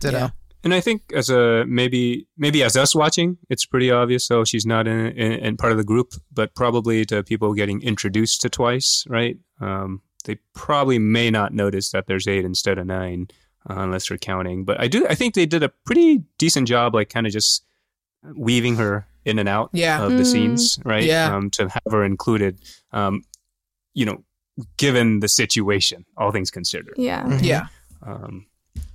Ditto. Yeah. And I think as a maybe maybe as us watching, it's pretty obvious. So she's not in, in, in part of the group, but probably to people getting introduced to Twice, right? Um, they probably may not notice that there's eight instead of nine, uh, unless they're counting. But I do. I think they did a pretty decent job, like kind of just weaving her in and out Yeah. of the Mm. scenes, right? Yeah. Um, to have her included, um, you know, given the situation, all things considered. Yeah. Mhm. yeah, Um,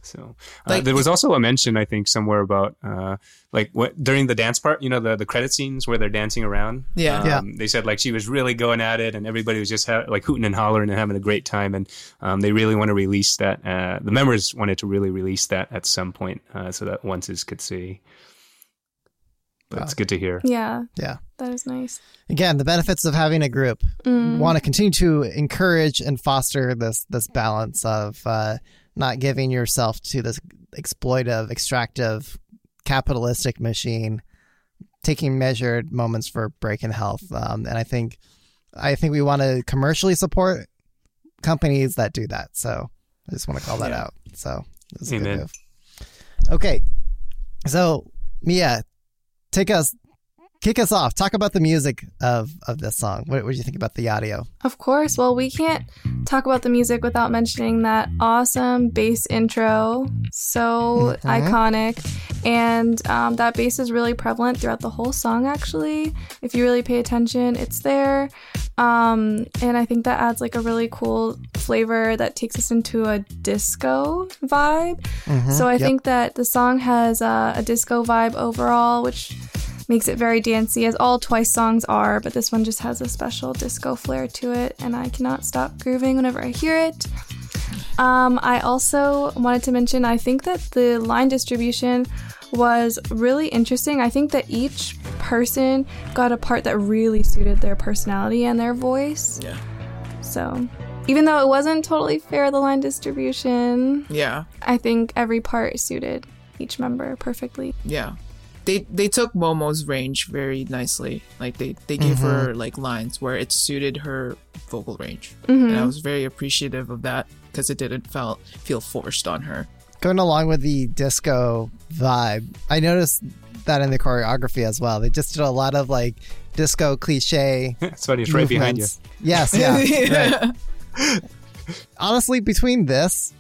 so uh, Like- there was also a mention, I think, somewhere about uh, like what during the dance part, you know, the the credit scenes where they're dancing around. Yeah. um, Yeah. They said like she was really going at it, and everybody was just ha- like hooting and hollering and having a great time, and um, they really want to release that. Uh, the members wanted to really release that at some point, uh, so that onces could see. But it's good to hear. Yeah, Yeah. that is nice. Again, the benefits of having a group. Mm. Want to continue to encourage and foster this this balance of uh, not giving yourself to this exploitive, extractive, capitalistic machine. Taking measured moments for break and health, um, and I think, I think we want to commercially support companies that do that. So I just want to call that Yeah. out. So this a Amen. good move. Okay, so Mia, take us, kick us off. Talk about the music of of this song. What, what do you think about the audio? Of course. Well, we can't talk about the music without mentioning that awesome bass intro. So Mhm. iconic. And um, that bass is really prevalent throughout the whole song, actually. If you really pay attention, it's there. Um, and I think that adds like a really cool flavor that takes us into a disco vibe. Mhm. So I Yep. think that the song has uh, a disco vibe overall, which makes it very dancey, as all Twice songs are. But this one just has a special disco flair to it, and I cannot stop grooving whenever I hear it. Um, I also wanted to mention I think that the line distribution was really interesting. I think that each person got a part that really suited their personality and their voice. Yeah. So, even though it wasn't totally fair, the line distribution, Yeah. I think every part suited each member perfectly. Yeah. They they took Momo's range very nicely. Like they they gave mm-hmm. her like lines where it suited her vocal range. Mm-hmm. And I was very appreciative of that because it didn't felt feel forced on her. Going along with the disco vibe, I noticed that in the choreography as well. They just did a lot of like disco cliche. It's funny. It's right behind you. movements. Yes, yeah. right. Honestly, between this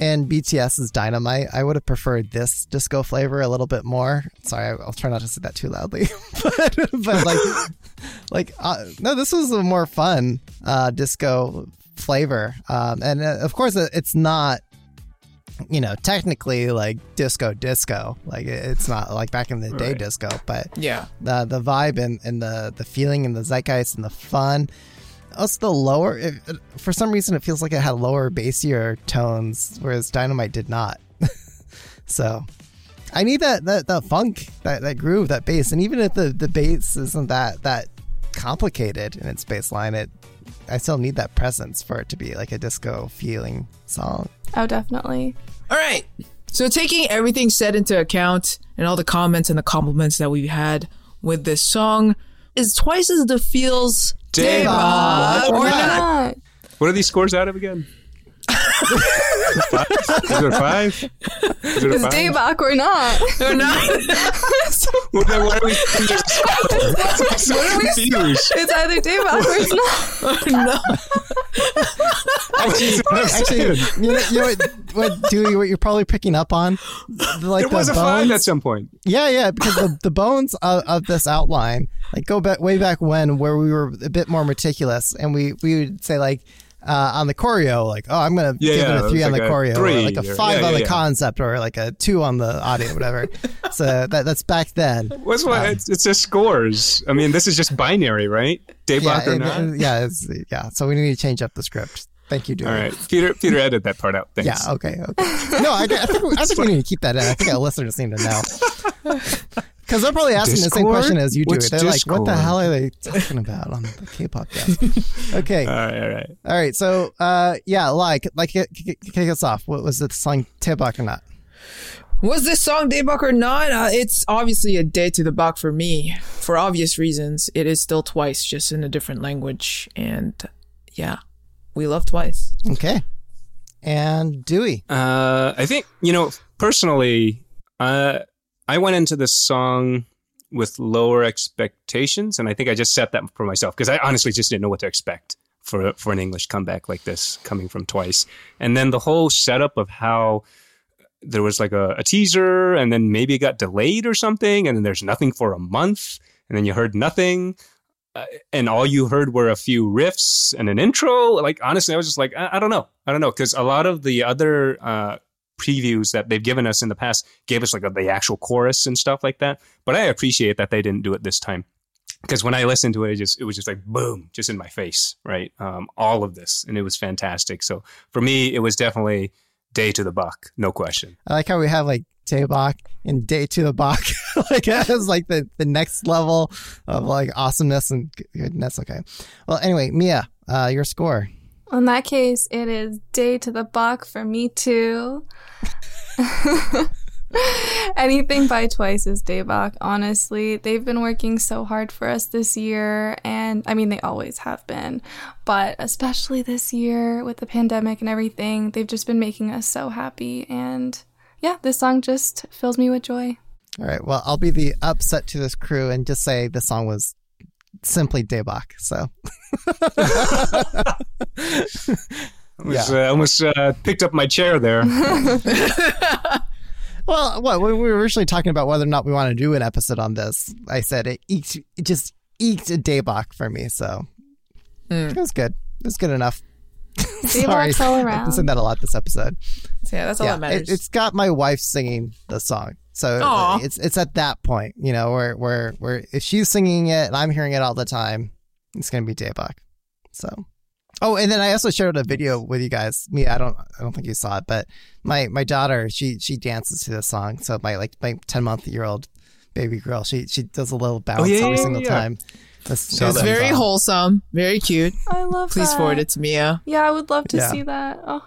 and BTS's Dynamite, I would have preferred this disco flavor a little bit more. Sorry, I'll try not to say that too loudly, but, but like, like uh, no, this was a more fun uh, disco flavor, um, and uh, of course, it's not. You know, technically, like disco, disco, like it's not like back in the day Right. disco, but Yeah. the the vibe and, and the the feeling and the zeitgeist and the fun. Also, the lower it, it- for some reason it feels like it had lower bassier tones, whereas Dynamite did not. so, I need that that, that funk, that, that groove, that bass, and even if the the bass isn't that that complicated in its bass line, it I still need that presence for it to be like a disco feeling song. Oh, definitely. All right. So taking everything said into account and all the comments and the compliments that we've had with this song, is twice as the feels Daebak Daebak or or not. not? Not. What are these scores out of again? five? Is it five? Is it a Is five? Daebak or not? Or not? Well, then why are we I'm confused? it's either Daebak or it's not. Oh, no. Actually, you know, you know what, what Dewey, what you're probably picking up on, like It was the a five bones- at some point. Yeah, yeah, because the, the bones of, of this outline, like go back way back when, where we were a bit more meticulous, and we we would say like uh, on the choreo, like oh, I'm gonna Yeah, give yeah, it a three on like the choreo, or like a or- five yeah, on the concept, or like a two on the audio, whatever. so that that's back then. What's what? it's, it's just scores. I mean, this is just binary, right? Daebak Yeah, or and- not? yeah, it's, yeah. So we need to change up the script. Thank you, Dewey. All right, Peter. Peter, edit that part out. Thanks. Yeah. Okay. Okay. No, I, I think I think we need to keep that in. I think our listeners need to know. Because they're probably asking the same question as you do. What's They're like, "What the hell are they talking about on the K-pop cast?" okay. All right. All right. All right. So, uh, yeah, like, like, kick, kick, kick us off. What was the song Tibak or not? Was this song Daebak or not? Uh, it's obviously a day to the Bach for me, for obvious reasons. It is still twice, just in a different language. And yeah, we love twice. Okay. And Dewey. Uh, I think you know personally, uh, I went into this song with lower expectations, and I think I just set that for myself because I honestly just didn't know what to expect for for an English comeback like this coming from Twice, and then the whole setup of how there was like a, a teaser, and then maybe it got delayed or something, and then there's nothing for a month, and then you heard nothing. Uh, and all you heard were a few riffs and an intro. Like honestly, I was just like, I, I don't know, I don't know, because a lot of the other uh, previews that they've given us in the past gave us like a, the actual chorus and stuff like that. But I appreciate that they didn't do it this time because when I listened to it, it just it was just like boom, just in my face, right? Um, all of this, and it was fantastic. So for me, it was definitely day to the buck, no question. I like how we have like Daebak and Day to the buck, like that like the, the next level of like awesomeness and goodness. Okay. Well, anyway, Mia, uh, your score. In that case, it is day to the buck for me too. Anything by Twice is Daebak, honestly. They've been working so hard for us this year, and I mean, they always have been, but especially this year with the pandemic and everything, they've just been making us so happy. And yeah, this song just fills me with joy. All right. Well, I'll be the upset to this crew and just say the song was simply Daebak. So Almost, uh, almost uh, picked up my chair there. Well, what we were originally talking about whether or not we want to do an episode on this, I said it eked, it just eked a daebak for me, so it was good. It was good enough. Sorry, Daebak's all I've been around. saying that a lot this episode. So yeah, that's all yeah, that matters. it, it's got my wife singing the song, so uh, Aw. it's it's at that point, you know, where where where if she's singing it and I'm hearing it all the time, it's gonna be daebak. So. Oh, and then I also shared a video with you guys. Me, I don't, I don't think you saw it, but my my daughter, she she dances to the song. So my like my ten month year old baby girl, she she does a little bounce Oh, yeah, every yeah, single yeah. time. That's, Saw it's very whole. wholesome, very cute. I love Please that. forward it to Mia. Yeah, I would love to Yeah. see that. Oh,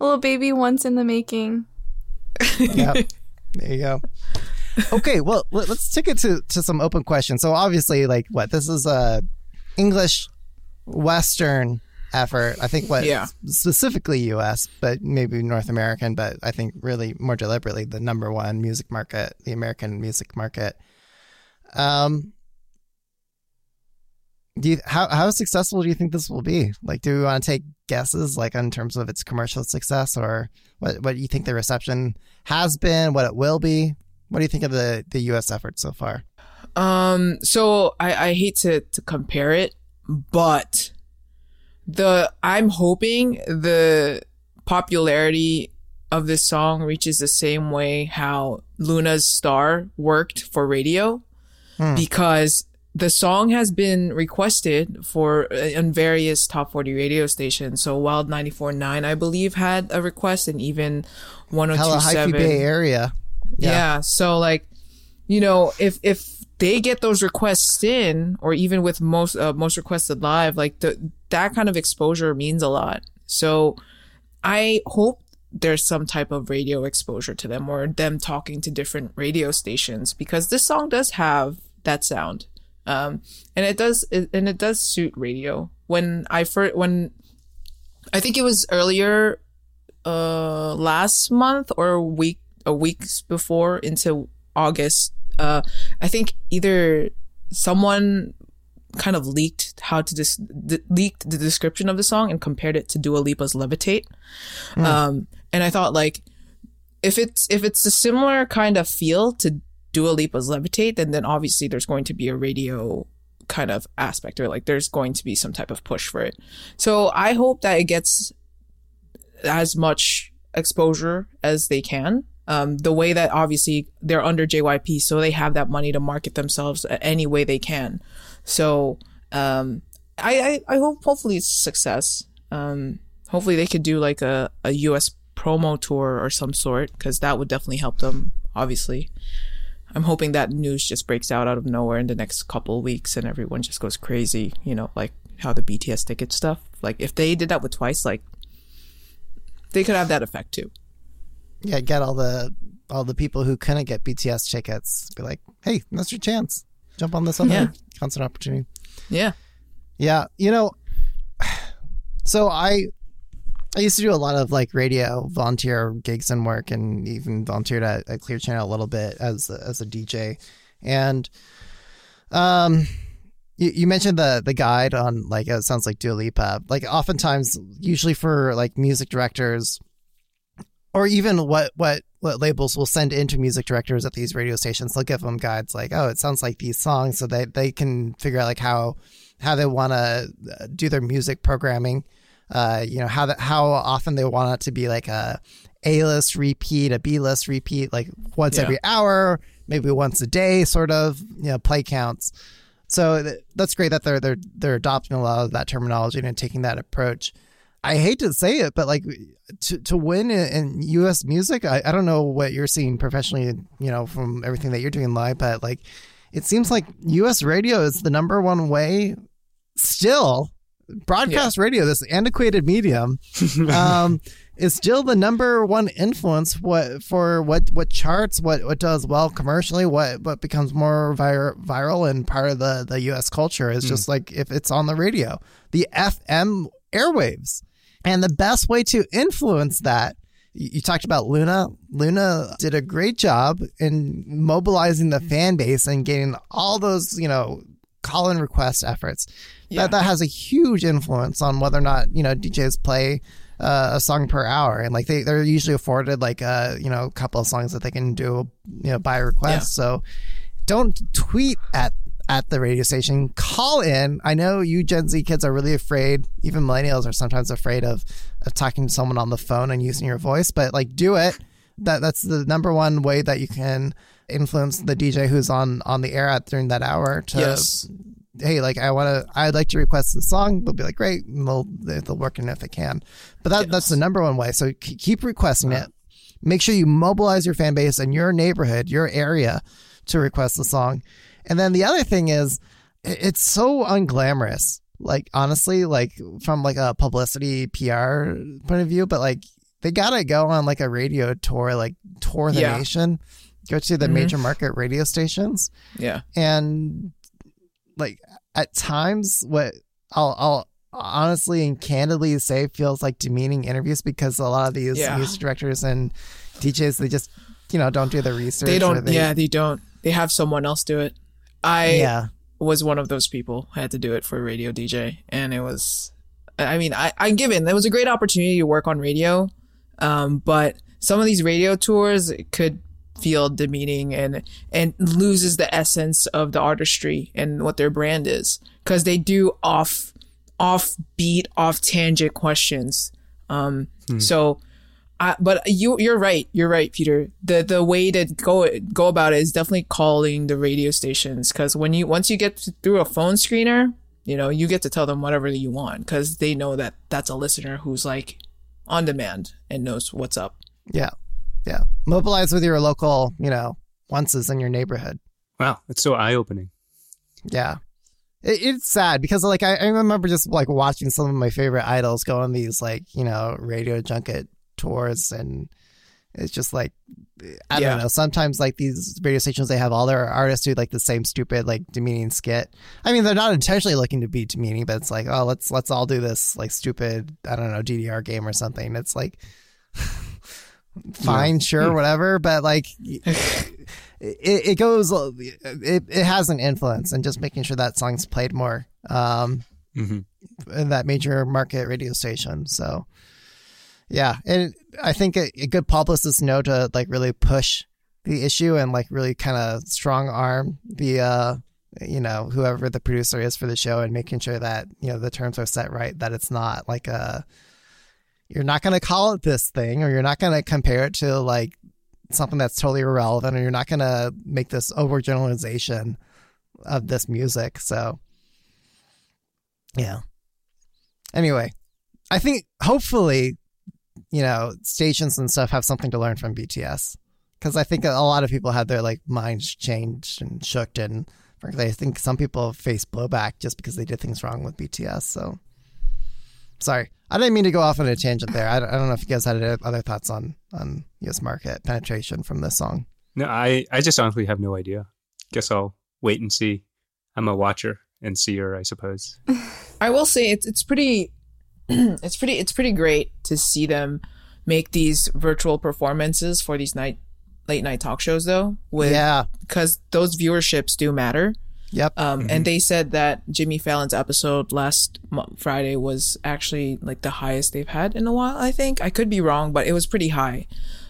a little baby once in the making. Yep. There you go. Okay, well, let, us take it to, to some open questions. So obviously, like, what this is a English Western effort. I think what Yeah. specifically U.S., but maybe North American, but I think really more deliberately the number one music market, the American music market. Um, do you how how successful do you think this will be? Like, do we want to take guesses, like in terms of its commercial success, or what what do you think the reception has been, what it will be? What do you think of the the U.S. effort so far? Um, so I, I hate to, to compare it, but the I'm hoping the popularity of this song reaches the same way how Loona's Star worked for radio, Hmm. because the song has been requested for uh, on various top 40 radio stations. So Wild 94.9, I believe, had a request, and even Hella Hyphy 102.7. Bay Area. Yeah. So like, you know, if if they get those requests in, or even with most uh, most requested live, like the that kind of exposure means a lot. So I hope there's some type of radio exposure to them, or them talking to different radio stations, because this song does have that sound, um, and it does it, and it does suit radio. When I first when I think it was earlier uh last month or a week a weeks before into August. Uh I think either someone kind of leaked how to dis- d- leaked the description of the song and compared it to Dua Lipa's Levitate. Um and I thought like if it's if it's a similar kind of feel to Dua Lipa's Levitate, then then obviously there's going to be a radio kind of aspect or like there's going to be some type of push for it. So I hope that it gets as much exposure as they can. Um, the way that obviously they're under JYP, so they have that money to market themselves any way they can. So um, I, I I hope hopefully it's success. Um, hopefully they could do like a, a US promo tour or some sort because that would definitely help them. Obviously, I'm hoping that news just breaks out out of nowhere in the next couple of weeks and everyone just goes crazy. You know, like how the BTS ticket stuff. Like if they did that with Twice, like they could have that effect too. Yeah, get all the all the people who couldn't get BTS tickets. Be like, hey, that's your chance. Jump on this other Yeah. concert opportunity. Yeah. Yeah, you know, so I I used to do a lot of like radio volunteer gigs and work, and even volunteered at, at Clear Channel a little bit as a, as a DJ, and um. You, you mentioned the the guide on like it sounds like Dua Lipa. Like oftentimes, usually for like music directors, or even what what what labels will send into music directors at these radio stations, they'll give them guides like, oh, it sounds like these songs, so they they can figure out like how how they want to do their music programming. Uh, you know how that how often they want it to be like a A list repeat, a B list repeat, like once Yeah. every hour, maybe once a day, sort of you know play counts. So th- that's great that they're they're they're adopting a lot of that terminology and taking that approach. I hate to say it, but like to to win in, in U.S. music, I, I don't know what you're seeing professionally, you know, from everything that you're doing live, but like it seems like U.S. radio is the number one way still. Broadcast radio, this antiquated medium, um, is still the number one influence what for what what charts, what what does well commercially, what what becomes more vir- viral and part of the the U.S. culture is just like if it's on the radio, the FM airwaves, and the best way to influence that. You talked about Loona. Loona did a great job in mobilizing the fan base and getting all those, you know, call-in request efforts. Yeah. That that has a huge influence on whether or not you know DJs play uh, a song per hour, and like they they're usually afforded like a you know a couple of songs that they can do you know by request. So don't tweet at at the radio station. Call in. I know you Gen Z kids are really afraid. Even millennials are sometimes afraid of of talking to someone on the phone and using your voice, but like do it. That that's the number one way that you can influence the DJ who's on on the air at during that hour to Yes. hey, like I want to, I'd like to request the song. They'll be like, great, and they'll they'll work in if they can. But that that's the number one way. So keep requesting it. Uh-huh. Make sure you mobilize your fan base and your neighborhood, your area, to request the song. And then the other thing is, it's so unglamorous. Like honestly, like from like a publicity PR point of view, but like they gotta go on like a radio tour, like tour the Yeah. nation, go to the Mhm. major market radio stations Yeah. and like at times what I'll, I'll honestly and candidly say feels like demeaning interviews because a lot of these Yeah. music directors and DJs they just you know don't do the research. They don't. They, yeah, they don't. They have someone else do it. I yeah, was one of those people. I had to do it for a radio DJ, and it was. I mean, I I given it was a great opportunity to work on radio, um, but some of these radio tours could feel demeaning and and loses the essence of the artistry and what their brand is because they do off off beat off tangent questions. Um, so. I, but you you're right. You're right, Peter. The the way to go go about it is definitely calling the radio stations because when you once you get through a phone screener, you know you get to tell them whatever you want because they know that that's a listener who's like on demand and knows what's up. yeah, yeah. Mobilize with your local, you know, onces in your neighborhood. Wow, it's so eye opening. Yeah. It, it's sad because like I, I remember just like watching some of my favorite idols go on these like, you know, radio junket tours and it's just like I Yeah. don't know. Sometimes like these radio stations they have all their artists do like the same stupid like demeaning skit. I mean they're not intentionally looking to be demeaning, but it's like, oh let's let's all do this like stupid I don't know, DDR game or something. It's like fine, sure, whatever, but like it, it goes it, it has an influence and just making sure that song's played more um hmm in that major market radio station so yeah and i think a, a good publicist know to like really push the issue and like really kind of strong arm the uh you know whoever the producer is for the show and making sure that you know the terms are set right that it's not like a you're not going to call it this thing or you're not going to compare it to like something that's totally irrelevant or you're not going to make this overgeneralization of this music so yeah. Anyway i think hopefully you know stations and stuff have something to learn from bts because i think a lot of people had their like minds changed and shook and frankly i think some people face blowback just because they did things wrong with bts so. Sorry i didn't mean to go off on a tangent there i don't, I don't know if you guys had other thoughts on on us market penetration from this song No, I, I just honestly have no idea. Guess I'll wait and see. I'm a watcher and seer, I suppose. I will say it's it's pretty it's pretty it's pretty great to see them make these virtual performances for these night late night talk shows though with yeah because those viewerships do matter yep um, and they said that Jimmy Fallon's episode last mo- Friday was actually like the highest they've had in a while. I think I could be wrong, but it was pretty high.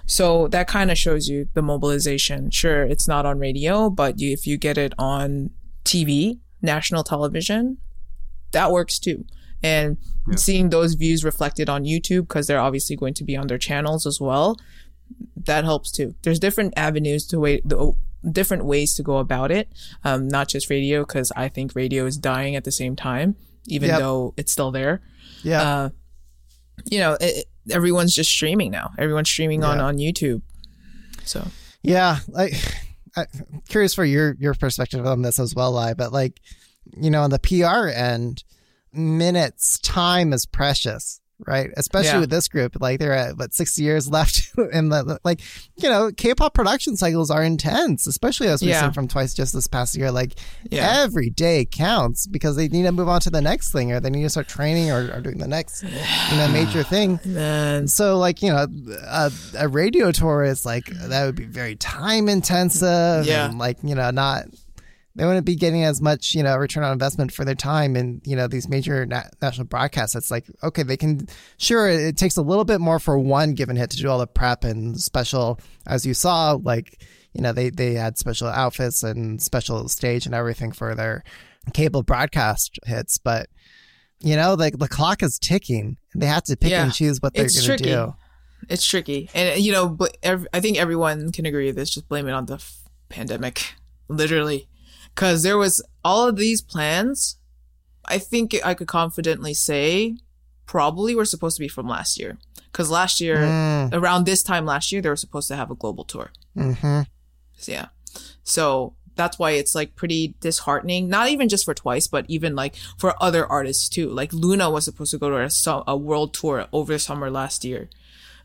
So that kind of shows you the mobilization. Sure, it's not on radio, but you, if you get it on TV, national television, that works too. And Yeah. seeing those views reflected on YouTube because they're obviously going to be on their channels as well, that helps too. There's different avenues to wait. The, different ways to go about it um, not just radio because i think radio is dying at the same time even Yep. though it's still there yeah uh, you know, it, everyone's just streaming now. Everyone's streaming on Yeah. on YouTube. So Yeah, like I'm curious for your your perspective on this as well, Lai. But like, you know, on the PR end, minutes time is precious, right? Especially Yeah. with this group, like they're at what sixty years left, and the like, you know, K-pop production cycles are intense, especially as we've Yeah. seen from Twice just this past year. Like Yeah. every day counts because they need to move on to the next thing, or they need to start training or, or doing the next, you know, major thing. man, So, like, you know, a, a radio tour is like, that would be very time intensive. Yeah. And, like, you know, not, they wouldn't be getting as much, you know, return on investment for their time in, you know, these major na- national broadcasts. It's like, okay, they can, sure, it, takes a little bit more for one given hit to do all the prep and special, as you saw, like, you know, they, they had special outfits and special stage and everything for their cable broadcast hits. But, you know, like the clock is ticking. They have to pick Yeah. and choose what they're going to do. it's tricky, and you know, but ev- I think everyone can agree with this. Just blame it on the f- pandemic, literally, because there was all of these plans. I think I could confidently say probably were supposed to be from last year, because last year Mm, around this time last year they were supposed to have a global tour. hmm So, yeah. So that's why it's like pretty disheartening. Not even just for Twice, but even like for other artists too. Like Loona was supposed to go to a, a world tour over the summer last year.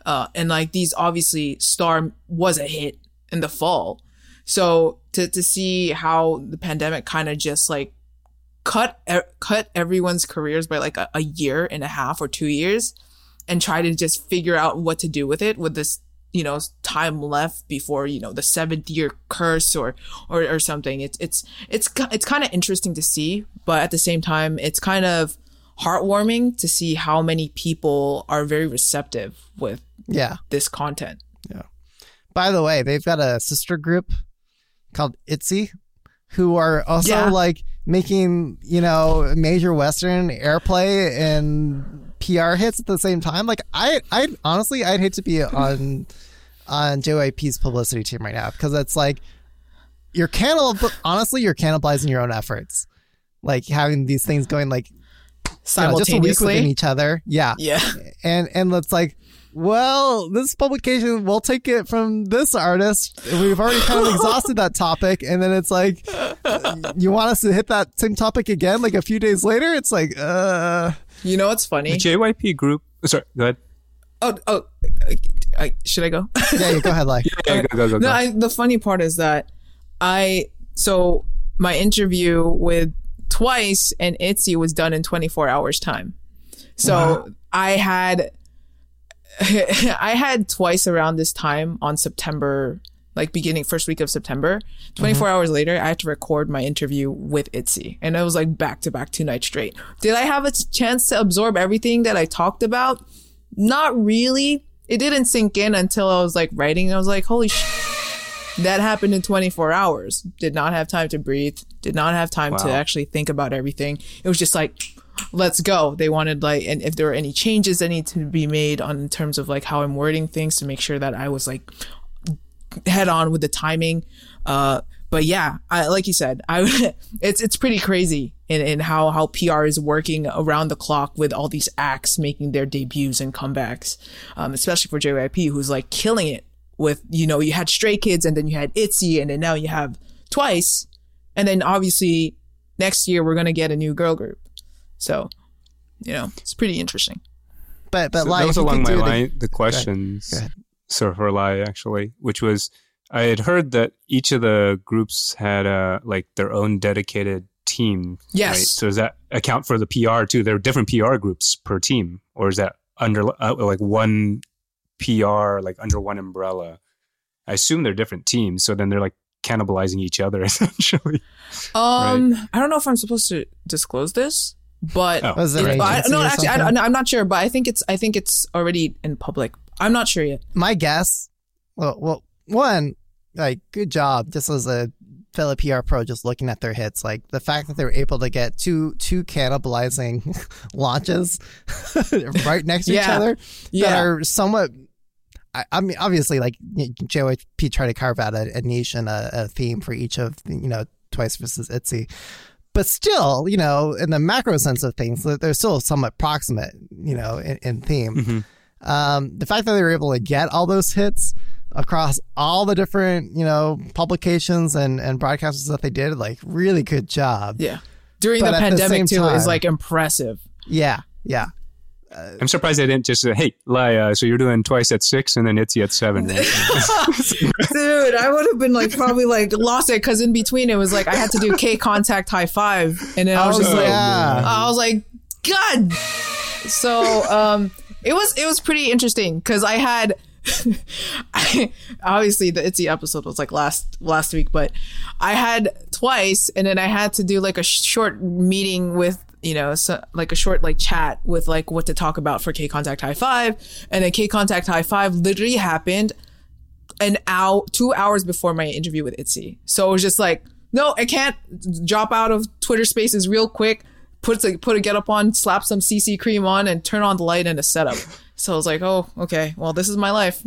Uh, and like these obviously Star was a hit in the fall. So to, to see how the pandemic kind of just like cut, e- cut everyone's careers by like a, a year and a half or two years and try to just figure out what to do with it with this you know time left before you know the seventh year curse or or, or something. It's it's it's it's kind of interesting to see but at the same time it's kind of heartwarming to see how many people are very receptive with Yeah. this content. Yeah. By the way, they've got a sister group called ITZY who are also Yeah. like making, you know, major Western airplay and PR hits at the same time. Like I I honestly I'd hate to be on on JYP's publicity team right now because it's like you're cannibal honestly you're cannibalizing your own efforts. Like having these things going like you know, just a week simultaneously within each other. Yeah. yeah and and it's like well this publication we'll take it from this artist we've already kind of exhausted that topic and then it's like you want us to hit that same topic again like a few days later it's like uh you know what's funny The JYP group. Sorry, go ahead. oh oh I, I, should i go yeah you go ahead like Yeah, go, go, go, No, go. I, the funny part is that I so my interview with Twice and Itzy was done in 24 hours time. So I had I had Twice around this time on September like beginning first week of September. 24 mm-hmm. hours later, I had to record my interview with Itzy. And it was like back to back two nights straight. Did I have a chance to absorb everything that I talked about? Not really. It didn't sink in until I was like writing. I was like, holy sh! That happened in 24 hours. Did not have time to breathe. Did not have time to actually think about everything. It was just like, let's go. They wanted like, and if there were any changes that need to be made on in terms of like how I'm wording things to make sure that I was like head on with the timing. Uh, but yeah, I, like you said, I it's it's pretty crazy in, in how how PR is working around the clock with all these acts making their debuts and comebacks, um, especially for JYP, who's like killing it with you know you had Stray Kids and then you had Itzy and then now you have Twice, and then obviously next year we're gonna get a new girl group, so you know it's pretty interesting. but but So like that was along my line, the questions. Go ahead. So for Lai, actually, which was I had heard that each of the groups had uh, like their own dedicated team. Yes. Right? So does that account for the PR too? There are different PR groups per team, or is that under uh, like one PR like under one umbrella? I assume they're different teams, so then they're like cannibalizing each other essentially. Um, I don't know if I'm supposed to disclose this, but Oh. It it- I, no, actually, I, no, I'm not sure, but I think it's I think it's already in public. I'm not sure yet. my guess well well one like good job just as a fellow PR pro just looking at their hits like the fact that they were able to get two two cannibalizing launches right next to each other that Yeah. are somewhat I, I mean obviously like JYP tried to carve out a, a niche and a, a theme for each of you know Twice versus Itzy but still, you know, in the macro sense of things, they're still somewhat proximate, you know, in, in theme. Mm-hmm. Um, the fact that they were able to get all those hits across all the different, you know, publications and and broadcasters that they did, like really good job. Yeah. During But the the pandemic same too is like impressive. Yeah, yeah. I'm surprised they didn't just say, "Hey, Lai, uh, so you're doing twice at six, and then Itzy at seven. Dude, I would have been like probably like lost it because in between it was like I had to do KCON:TACT HI 5, and then I was Oh, just like, yeah. I was like, God. So um, it was it was pretty interesting because I had. I, obviously the Itzy episode was like last last week, but I had twice, and then I had to do like a short meeting with you know so, like a short like chat with like what to talk about for KCON:TACT HI 5, and then KCON:TACT HI 5 literally happened an hour, two hours before my interview with Itzy. So it was just like, no, I can't drop out of Twitter Spaces real quick. Put a, put a get up on, slap some CC cream on, and turn on the light and a setup. So I was like, oh, okay, well, this is my life.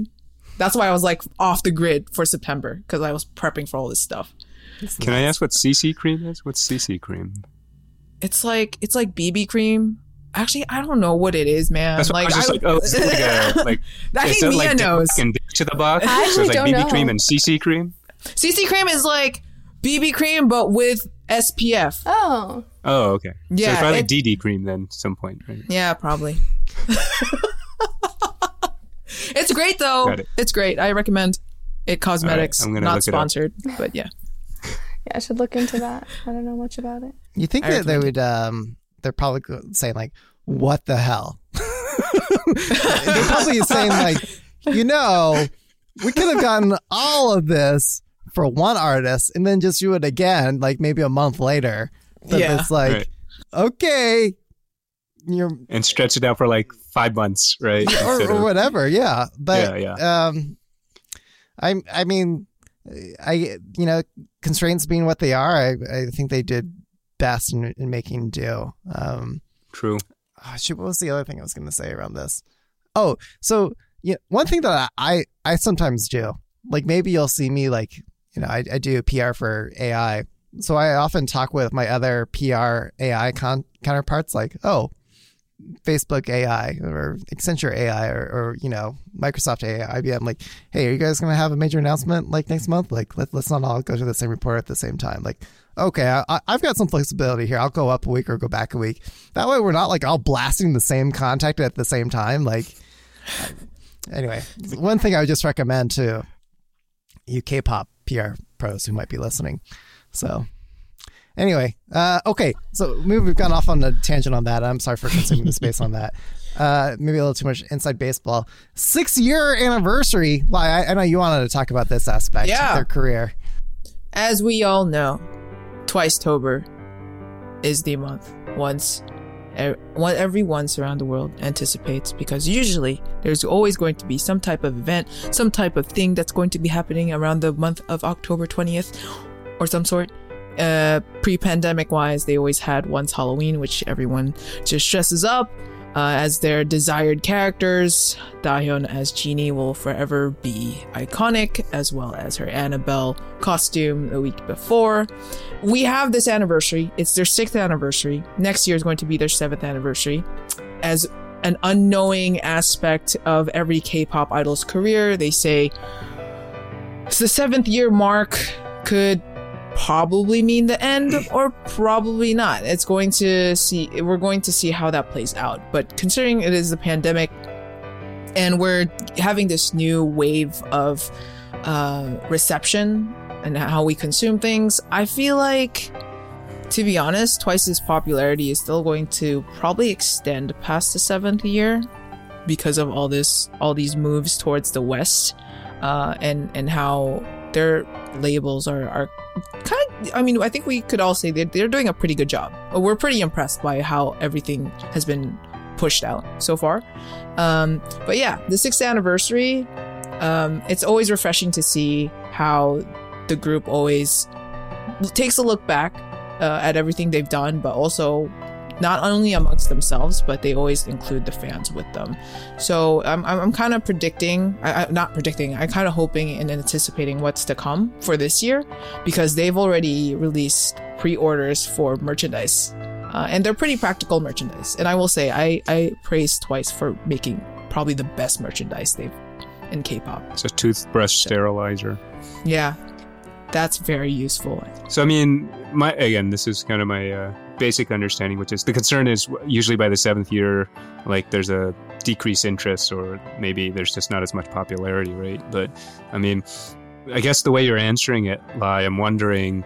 That's why I was like off the grid for September because I was prepping for all this stuff. Can I ask what CC cream is? What's CC cream? It's like it's like BB cream. Actually, I don't know what it is, man. That's what oh, like I was just like, oh, it's like a like. I think Mia like knows. To the box. I so it's like don't BB cream and CC cream. CC cream is like BB cream but with SPF. Oh, Oh, okay. so Yeah, it's probably it- DD cream then, at some point, right? Yeah, probably. it's great though. It. It's great. I recommend it. Cosmetics, I'm gonna not look it up. sponsored, but yeah. yeah, I should look into that. I don't know much about it. You think I that they would? Um, they're probably saying like, "What the hell?" they're probably saying like, you know, we could have gotten all of this for one artist and then just do it again, like maybe a month later. But Yeah. it's like, Right. okay, you're And stretch it out for like five months, right? or, or whatever. Yeah, but Yeah, um, I I mean, I you know, constraints being what they are, I I think they did best in, in making do. Um, True. oh, shoot, what was the other thing I was going to say around this? Oh, so yeah, one thing that I I sometimes do, like maybe you'll see me like you know I, I do PR for AI, so I often talk with my other PR AI con- counterparts, like oh, Facebook AI or Accenture AI or, or you know Microsoft AI, IBM. Like, hey, are you guys going to have a major announcement like next month? Like, let, let's not all go to the same report at the same time. Like, okay, I- I've got some flexibility here. I'll go up a week or go back a week. That way, we're not like all blasting the same contact at the same time. Like, anyway, one thing I would just recommend to you K-pop PR pros who might be listening. So. Anyway, uh, okay, so maybe we've gone off on a tangent on that. I'm sorry for consuming the space on that. Uh, maybe a little too much inside baseball. Six year anniversary. I, I know you wanted to talk about this aspect Yeah. of their career. As we all know, Twice Tober is the month once e- one- around the world anticipates because usually there's always going to be some type of event, some type of thing that's going to be happening around the month of October 20th or some sort. Uh, pre-pandemic wise, they always had once Halloween, which everyone just dresses up uh, as their desired characters. Dahyun as Genie will forever be iconic, as well as her Annabelle costume the week before. We have this anniversary. It's their sixth anniversary. Next year is going to be their seventh anniversary. As an unknowing aspect of every K-pop idol's career, they say it's the seventh year mark could probably mean the end or probably not. It's going to see we're going to see how that plays out. But considering it is the pandemic and we're having this new wave of uh, reception and how we consume things, I feel like to be honest, Twice's popularity is still going to probably extend past the seventh year because of all this all these moves towards the west uh, and and how their labels are are kind of i mean i think we could all say they're, they're doing a pretty good job. We're pretty impressed by how everything has been pushed out so far. Um, but yeah the sixth anniversary um, it's always refreshing to see how the group always takes a look back uh, at everything they've done but also not only amongst themselves but they always include the fans with them so I'm, I'm, I'm kind of predicting, I, I, not predicting, I'm kind of hoping and anticipating what's to come for this year because they've already released pre-orders for merchandise, uh, and they're pretty practical merchandise. And I will say, I I praise Twice for making probably the best merchandise they've in K-pop. It's a toothbrush sterilizer. Yeah, that's very useful. So I mean, my again, this is kind of my uh, basic understanding, which is the concern is usually by the seventh year, like there's a decreased interest, or maybe there's just not as much popularity, right? But I mean, I guess the way you're answering it, Lai, I'm wondering.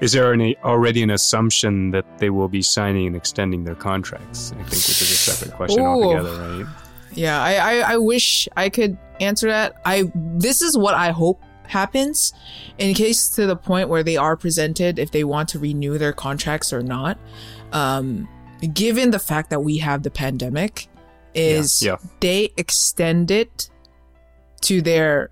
Is there any, already an assumption that they will be signing and extending their contracts? I think which is a separate question Ooh. altogether, right? Yeah, I, I I wish I could answer that. I this is what I hope happens in case to the point where they are presented if they want to renew their contracts or not. Um, given the fact that we have the pandemic, is Yeah. they extend it to their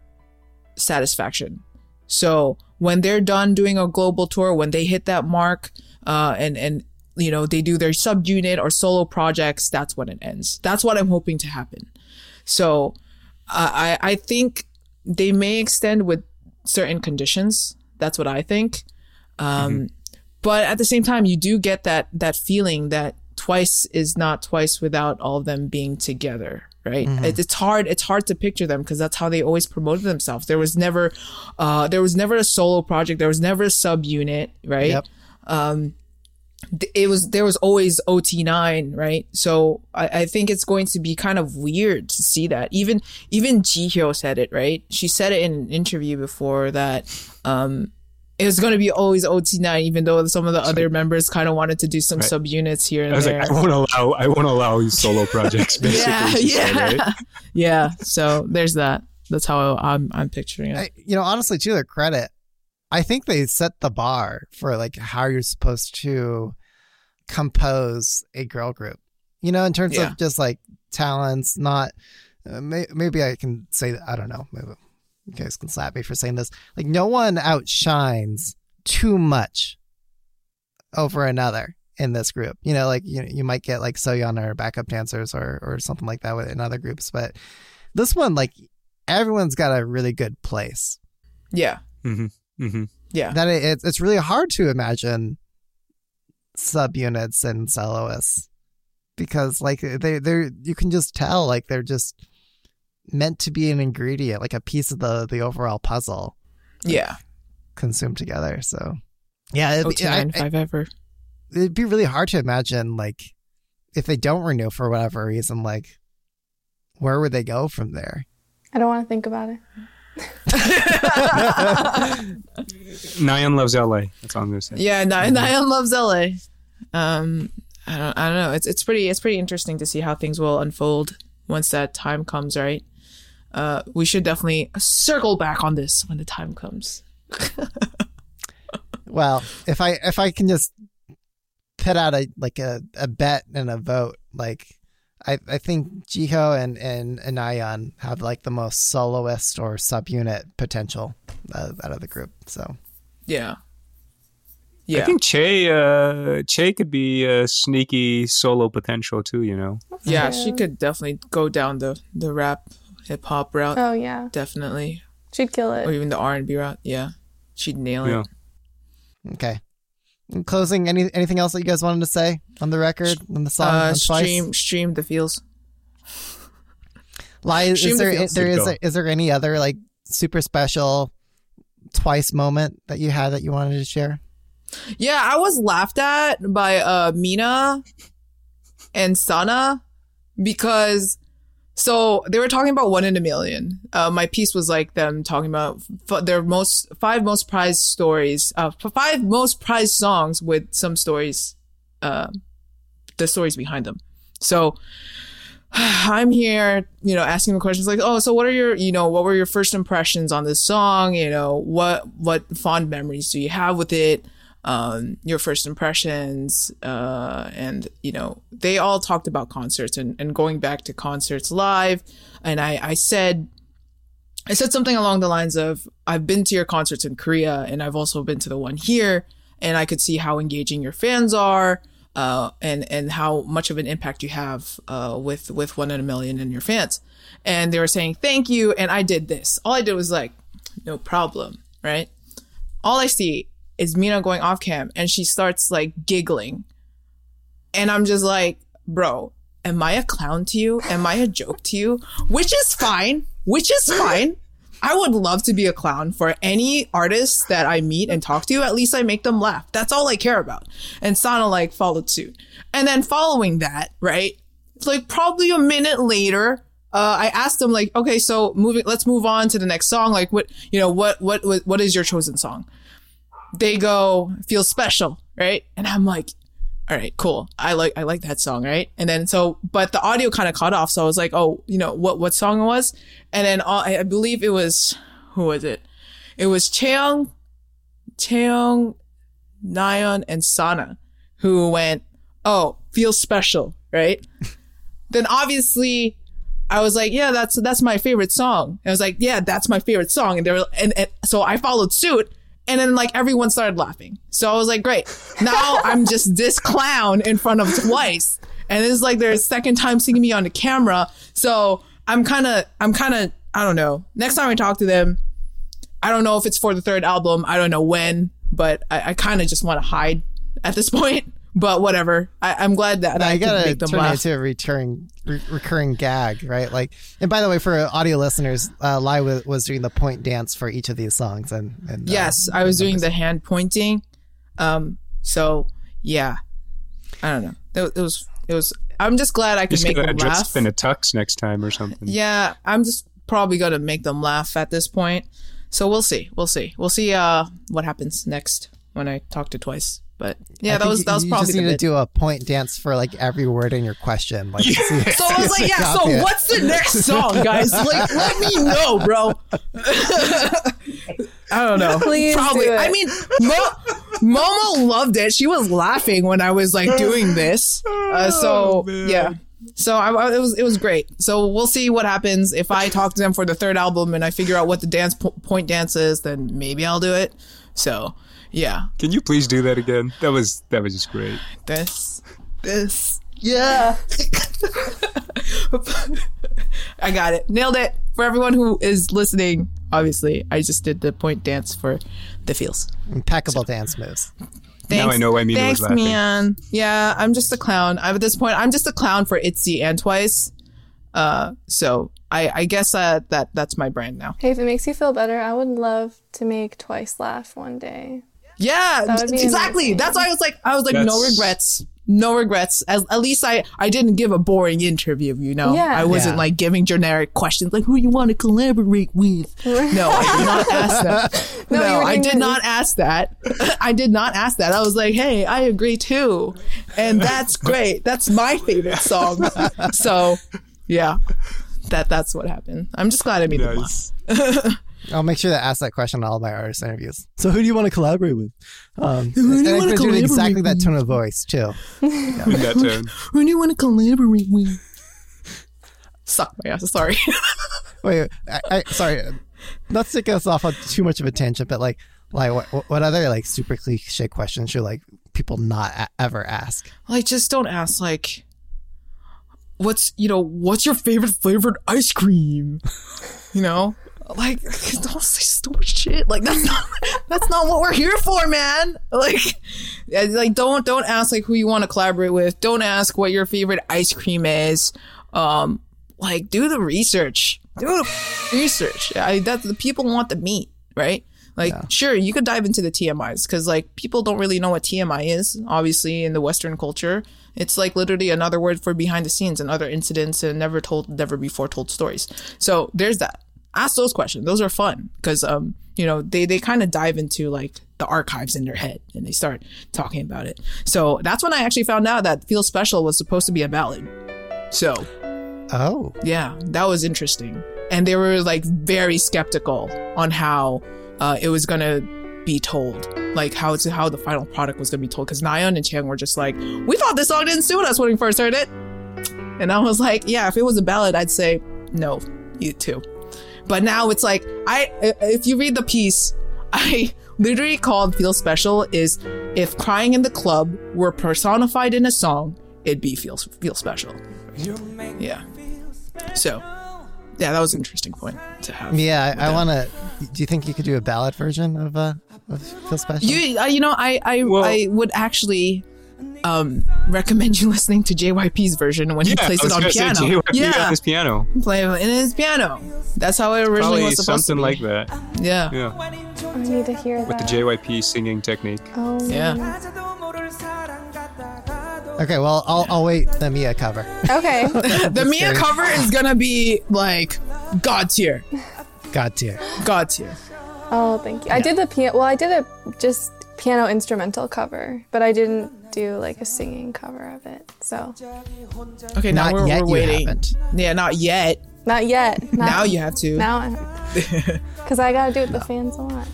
satisfaction. So when they're done doing a global tour, when they hit that mark, uh, and and you know they do their subunit or solo projects, that's when it ends. That's what I'm hoping to happen. So uh, I I think they may extend with certain conditions. That's what I think. Um, But at the same time, you do get that that feeling that twice is not twice without all of them being together right it, it's hard it's hard to picture them because that's how they always promoted themselves there was never uh there was never a solo project there was never a subunit right Yep. th- it was there was always OT9, right? So I, I think it's going to be kind of weird to see that. Even even Jihyo said it, right? She said it in an interview before that um it was going to be always OT9, even though some of the other members kind of wanted to do some Right. subunits here and I was there. like, I won't allow, I won't allow these solo projects. Basically, yeah, she said, yeah, right? yeah. So there's that. That's how I'm I'm picturing it. I, you know, honestly, to their credit, I think they set the bar for like how you're supposed to compose a girl group. You know, in terms Yeah. of just like talents, not uh, may, maybe I can say I don't know. Maybe you guys can slap me for saying this. Like, no one outshines too much over another in this group. You know, like you you might get like Soyeon or backup dancers or or something like that with in other groups, but this one like everyone's got a really good place. yeah, hmm yeah, That it, it's it's really hard to imagine subunits and soloists because like they they're you can just tell like they're just meant to be an ingredient, like a piece of the the overall puzzle yeah. consumed together. So yeah, it'd be, I- OT9 if I've ever. it'd be really hard to imagine like if they don't renew for whatever reason, like where would they go from there? I don't want to think about it. Nayeon loves LA. That's all I'm gonna say. Yeah, Ni- Nayeon loves LA. Um, I don't, I don't know. It's it's pretty it's pretty interesting to see how things will unfold once that time comes. Right. Uh, we should definitely circle back on this when the time comes. Well, if I if I can just put out a like a, a bet and a vote, like I I think Jihyo and and Anayan have like the most soloist or subunit potential uh, out of the group. So Yeah. Yeah. I think Chae, uh, Chae could be a sneaky solo potential too. You know, yeah, she could definitely go down the the rap hip hop route. Oh yeah, Definitely, she'd kill it. or even the R and B route. Yeah, she'd nail it. Yeah. okay. In closing, any anything else that you guys wanted to say on the record on the song Uh, on Twice? stream stream the feels. Lai, is, stream the there feels. there Good is call. there, is there any other like super special Twice moment that you had that you wanted to share? Yeah, I was laughed at by uh Mina and Sana because so they were talking about one in a million. Uh, my piece was like them talking about f- their most five most prized stories, uh, five most prized songs with some stories, uh, the stories behind them. So I'm here, you know, asking the questions like, oh, so what are your, you know, what were your first impressions on this song? You know, what what fond memories do you have with it? Um, your first impressions, uh, and you know, they all talked about concerts and, and going back to concerts live. And I, I said, I said something along the lines of, I've been to your concerts in Korea and I've also been to the one here, and I could see how engaging your fans are uh, and and how much of an impact you have uh, with with one in a million and your fans. And they were saying thank you, and I did this. All I did was like, no problem, right? All I see is Mina going off cam and she starts like giggling. And I'm just like, bro, am I a clown to you? Am I a joke to you? Which is fine. Which is fine. I would love to be a clown for any artist that I meet and talk to. At least I make them laugh. That's all I care about. And Sana like followed suit. And then following that, right? Like probably a minute later, uh, I asked them like, okay, so moving, let's move on to the next song. Like what, you know, what, what, what is your chosen song? They go, feel special, right? And I'm like, all right, cool. I like I like that song, right? And then so, but the audio kind of cut off, so I was like, oh, you know what what song it was? And then uh, I I believe it was who was it? It was Cheong, Cheong, Nayeon, and Sana who went, oh, feel special, right? then obviously. I was like, yeah, that's that's my favorite song. And I was like, yeah, that's my favorite song. And they were, and, and so I followed suit. And then like everyone started laughing. So I was like, great. Now I'm just this clown in front of twice. And it's like their second time seeing me on the camera. So I'm kind of, I'm kind of, I don't know. Next time I talk to them, I don't know if it's for the third album. I don't know when, but I, I kind of just want to hide at this point. But whatever. I, I'm glad that I, I can gotta make them turn it laugh. into a recurring, re- recurring gag, right? Like, and by the way, for audio listeners, uh, Lai was, was doing the point dance for each of these songs, and, and uh, Yes, I was doing the hand pointing. Um, so yeah, I don't know. It, it was, it was. I'm just glad I could make gonna them dress laugh. up in a tux next time or something. Yeah, I'm just probably gonna make them laugh at this point. So we'll see. We'll see. We'll see. Uh, what happens next when I talk to twice. But yeah, I that was you, that was you probably just the need to do a point dance for like every word in your question. Like, see- So I was like, yeah. So it. what's the next song, guys? Like, let me know, bro. I don't know. Please Probably. do it. I mean, Mo- Momo loved it. She was laughing when I was like doing this. Uh, so yeah. So I, I- it was it was great. So we'll see what happens if I talk to them for the third album and I figure out what the dance po- point dance is. Then maybe I'll do it. So yeah, Can you please do that again? That was that was just great. this this yeah. I got it. Nailed it. For everyone who is listening, obviously, I just did the point dance for the feels. impeccable dance moves. Thanks. I know why Mina was Thanks, laughing. man. Yeah, I'm just a clown. I'm at this point. I'm just a clown for Itzy and Twice. Uh, so I, I guess uh, that that's my brand now. Hey, if it makes you feel better, I would love to make Twice laugh one day. Yeah, That would be exactly. amazing. That's why I was like, I was like, no regrets, no regrets. As, at least I, I didn't give a boring interview. You know, Yeah. I wasn't Yeah. like giving generic questions like who you want to collaborate with. No, I did not ask that. No, no, I did this- not ask that. I did not ask that. I was like, hey, I agree too, and that's great. That's my favorite song. So, yeah. That that's what happened. I'm just glad I made them laugh. Nice. I'll make sure to ask that question in all my artist interviews. So, who do you want to collaborate with? Um, do you wanna been doing exactly collaborate that tone of voice too. In that tone. Who do you want to collaborate with? Suck my ass. Sorry. Wait, I, I sorry, not to take us off on too much of a tangent, but like, like what, what other like super cliche questions should like people not a- ever ask? like just don't ask like what's you know what's your favorite flavored ice cream you know like don't say stupid shit. Like that's not that's not what we're here for man. Like like don't don't ask like who you want to collaborate with. Don't ask what your favorite ice cream is. Um like do the research. Do the research. I, that the people want the meat right? Like sure you could dive into the tmis because like people don't really know what tmi is obviously in the western culture. It's like literally another word for behind the scenes and other incidents and never told never before told stories. So there's that ask those questions those are fun because um you know they they kind of dive into like the archives in their head and they start talking about it so that's when i actually found out that feel special was supposed to be a ballad so Oh, yeah, that was interesting. And they were like very skeptical on how uh, it was gonna be told, like how it's how the final product was gonna be told. Because Nayeon and Chaeng were just like, we thought this song didn't suit us when we first heard it, and I was like, yeah, if it was a ballad, I'd say no, you too. But now it's like I, if you read the piece, I literally called "Feel Special" is if crying in the club were personified in a song, it'd be "Feel Feel Special." Yeah. So, yeah, that was an interesting point to have. yeah. I, I want to. Do you think you could do a ballad version of uh, It feels special. You, uh, you know, I, I, Well- I would actually um, recommend you listening to JYP's version when he plays I it on gonna say piano. JYP on yeah, his piano. play it in his piano. That's how it originally Probably was supposed something to be. like that. Yeah. Yeah, I need to hear with the. JYP singing technique. oh, Yeah. okay, well, I'll, I'll wait the Mia cover. Okay. The Mia kidding. cover is gonna be like god tier, God tier. god tier. oh, thank you. I did the piano. Well, I did a just piano instrumental cover, but I didn't do like a singing cover of it. So Okay, now Not we're, yet. we're waiting. haven't. Yeah, not yet. not yet. Not, Now you have to. Now, because I gotta do what the fans want.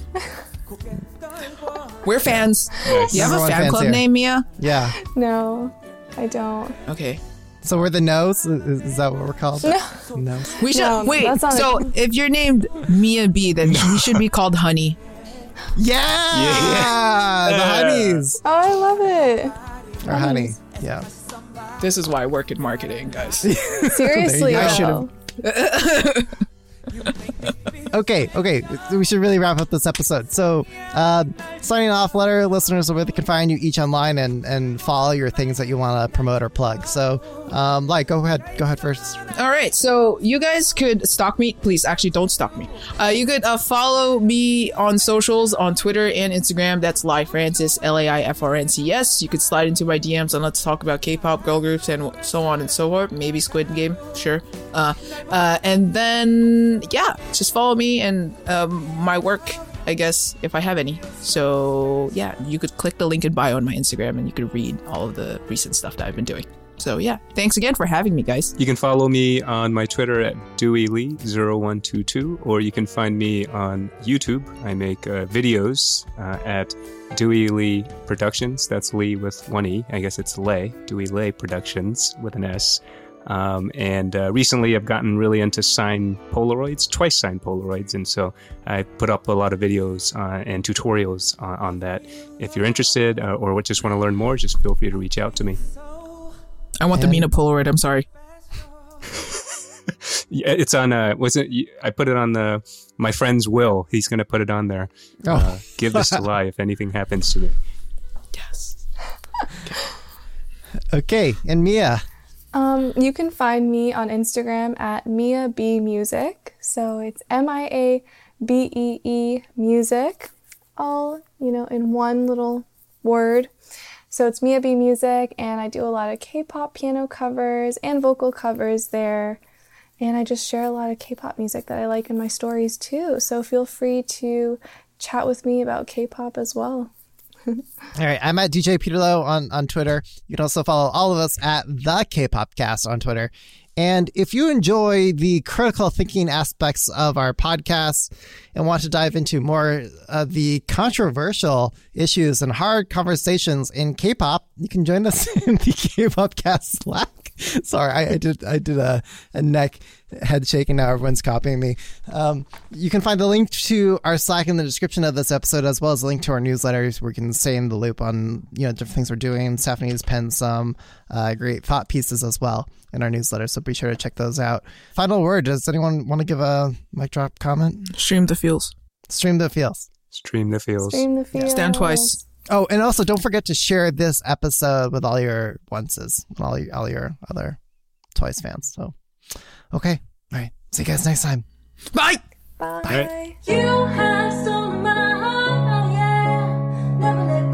We're fans. Nice. You have Number a fan club here. name, Mia? Yeah. No, I don't. Okay. So we're the nose. Is, is that what we're called? No. Nose. We should No, wait. So a- if you're named Mia B, then we should be called Honey. Yeah. The honeys. Oh, I love it. Or honey. Yeah. This is why I work in marketing, guys. Seriously, I should've- though. Okay, okay. We should really wrap up this episode. So, uh, signing off, letter, listeners where they can find you each online and, and follow your things that you want to promote or plug. So, um, like, go ahead. Go ahead first. All right, so you guys could stalk me. Please, actually, don't stalk me. Uh, you could uh, follow me on socials on Twitter and Instagram. That's Lai Frances, L A I F R N C S. You could slide into my DMs and let's talk about K-pop girl groups and so on and so forth. Maybe Squid Game, sure. Uh, uh, and then yeah, just follow me and um, my work. I guess if I have any. So yeah, you could click the link in bio on my Instagram and you could read all of the recent stuff that I've been doing. So yeah, thanks again for having me, guys. You can follow me on my Twitter at DeweyLee0122, or you can find me on YouTube. I make uh, videos uh, at Dewey Lee Productions. That's Lee with one E. I guess it's Lay. Dewey Lay Productions with an S. Um, and uh, recently, I've gotten really into signed Polaroids, twice signed Polaroids, and so I put up a lot of videos uh, and tutorials on, on that. If you're interested uh, or just want to learn more, just feel free to reach out to me. I want the Mina Polaroid. I'm sorry. Yeah, it's on. Uh, was it? I put it on the my friend's will. He's going to put it on there. Oh. Uh, give this to Lai if anything happens to me. Yes. Okay. And Mia. Um, you can find me on Instagram at Mia B Music. So it's M I A B E E Music, all you know in one little word. So it's Mia B Music, and I do a lot of K-pop piano covers and vocal covers there. And I just share a lot of K-pop music that I like in my stories too. So feel free to chat with me about K-pop as well. All right, I'm at DJ Peterlo on, on Twitter. You can also follow all of us at the K-pop cast on Twitter. And if you enjoy the critical thinking aspects of our podcast and want to dive into more of the controversial issues and hard conversations in K-pop, you can join us in the K-pop cast Slack. Sorry, I, I did I did a, a neck head shake and now everyone's copying me. Um, you can find a link to our Slack in the description of this episode, as well as a link to our newsletters where you can stay in the loop on you know different things we're doing. Stephanie's penned some uh, great thought pieces as well in our newsletter, so be sure to check those out. Final word: Does anyone want to give a mic drop comment? Stream the feels. Stream the feels. Stream the feels. Stream the feels. Stand twice. Oh, and also don't forget to share this episode with all your onces, and all your, all your other Twice fans. So, okay, all right. See you guys next time. Bye. Bye. Right. You have stolen my heart, oh yeah. Never let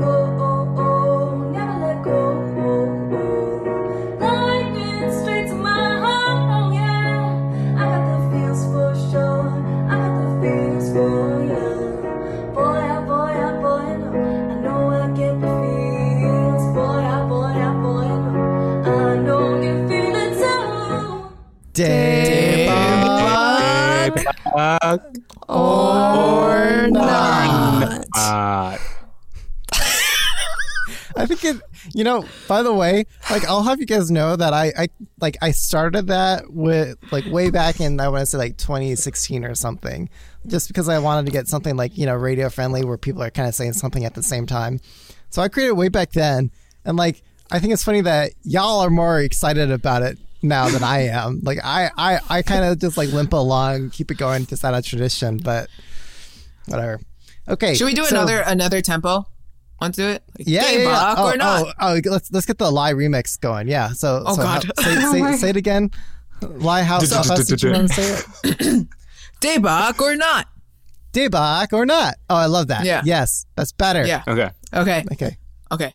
too. Day Uh, Or not. Uh, I think it. You know, by the way, like I'll have you guys know that I, I like I started that with like way back in I want to say like 2016 or something, just because I wanted to get something like you know radio friendly where people are kind of saying something at the same time. So I created it way back then, and like I think it's funny that y'all are more excited about it now than I am. Like I I I kind of just like limp along, keep it going, just out of tradition, but whatever. Okay. Should we do so- another another tempo? Want to do it? Like, Yeah, yeah, yeah. Oh, or not? oh, oh, let's let's get the Lai remix going. Yeah. So, Oh, so God. how- say, say, my- say it again. Lie house. how fast did you want to say it? Day or not? Daebak or not? Oh, I love that. Yeah. Yes, that's better. Yeah. Okay. Okay. Okay. Okay.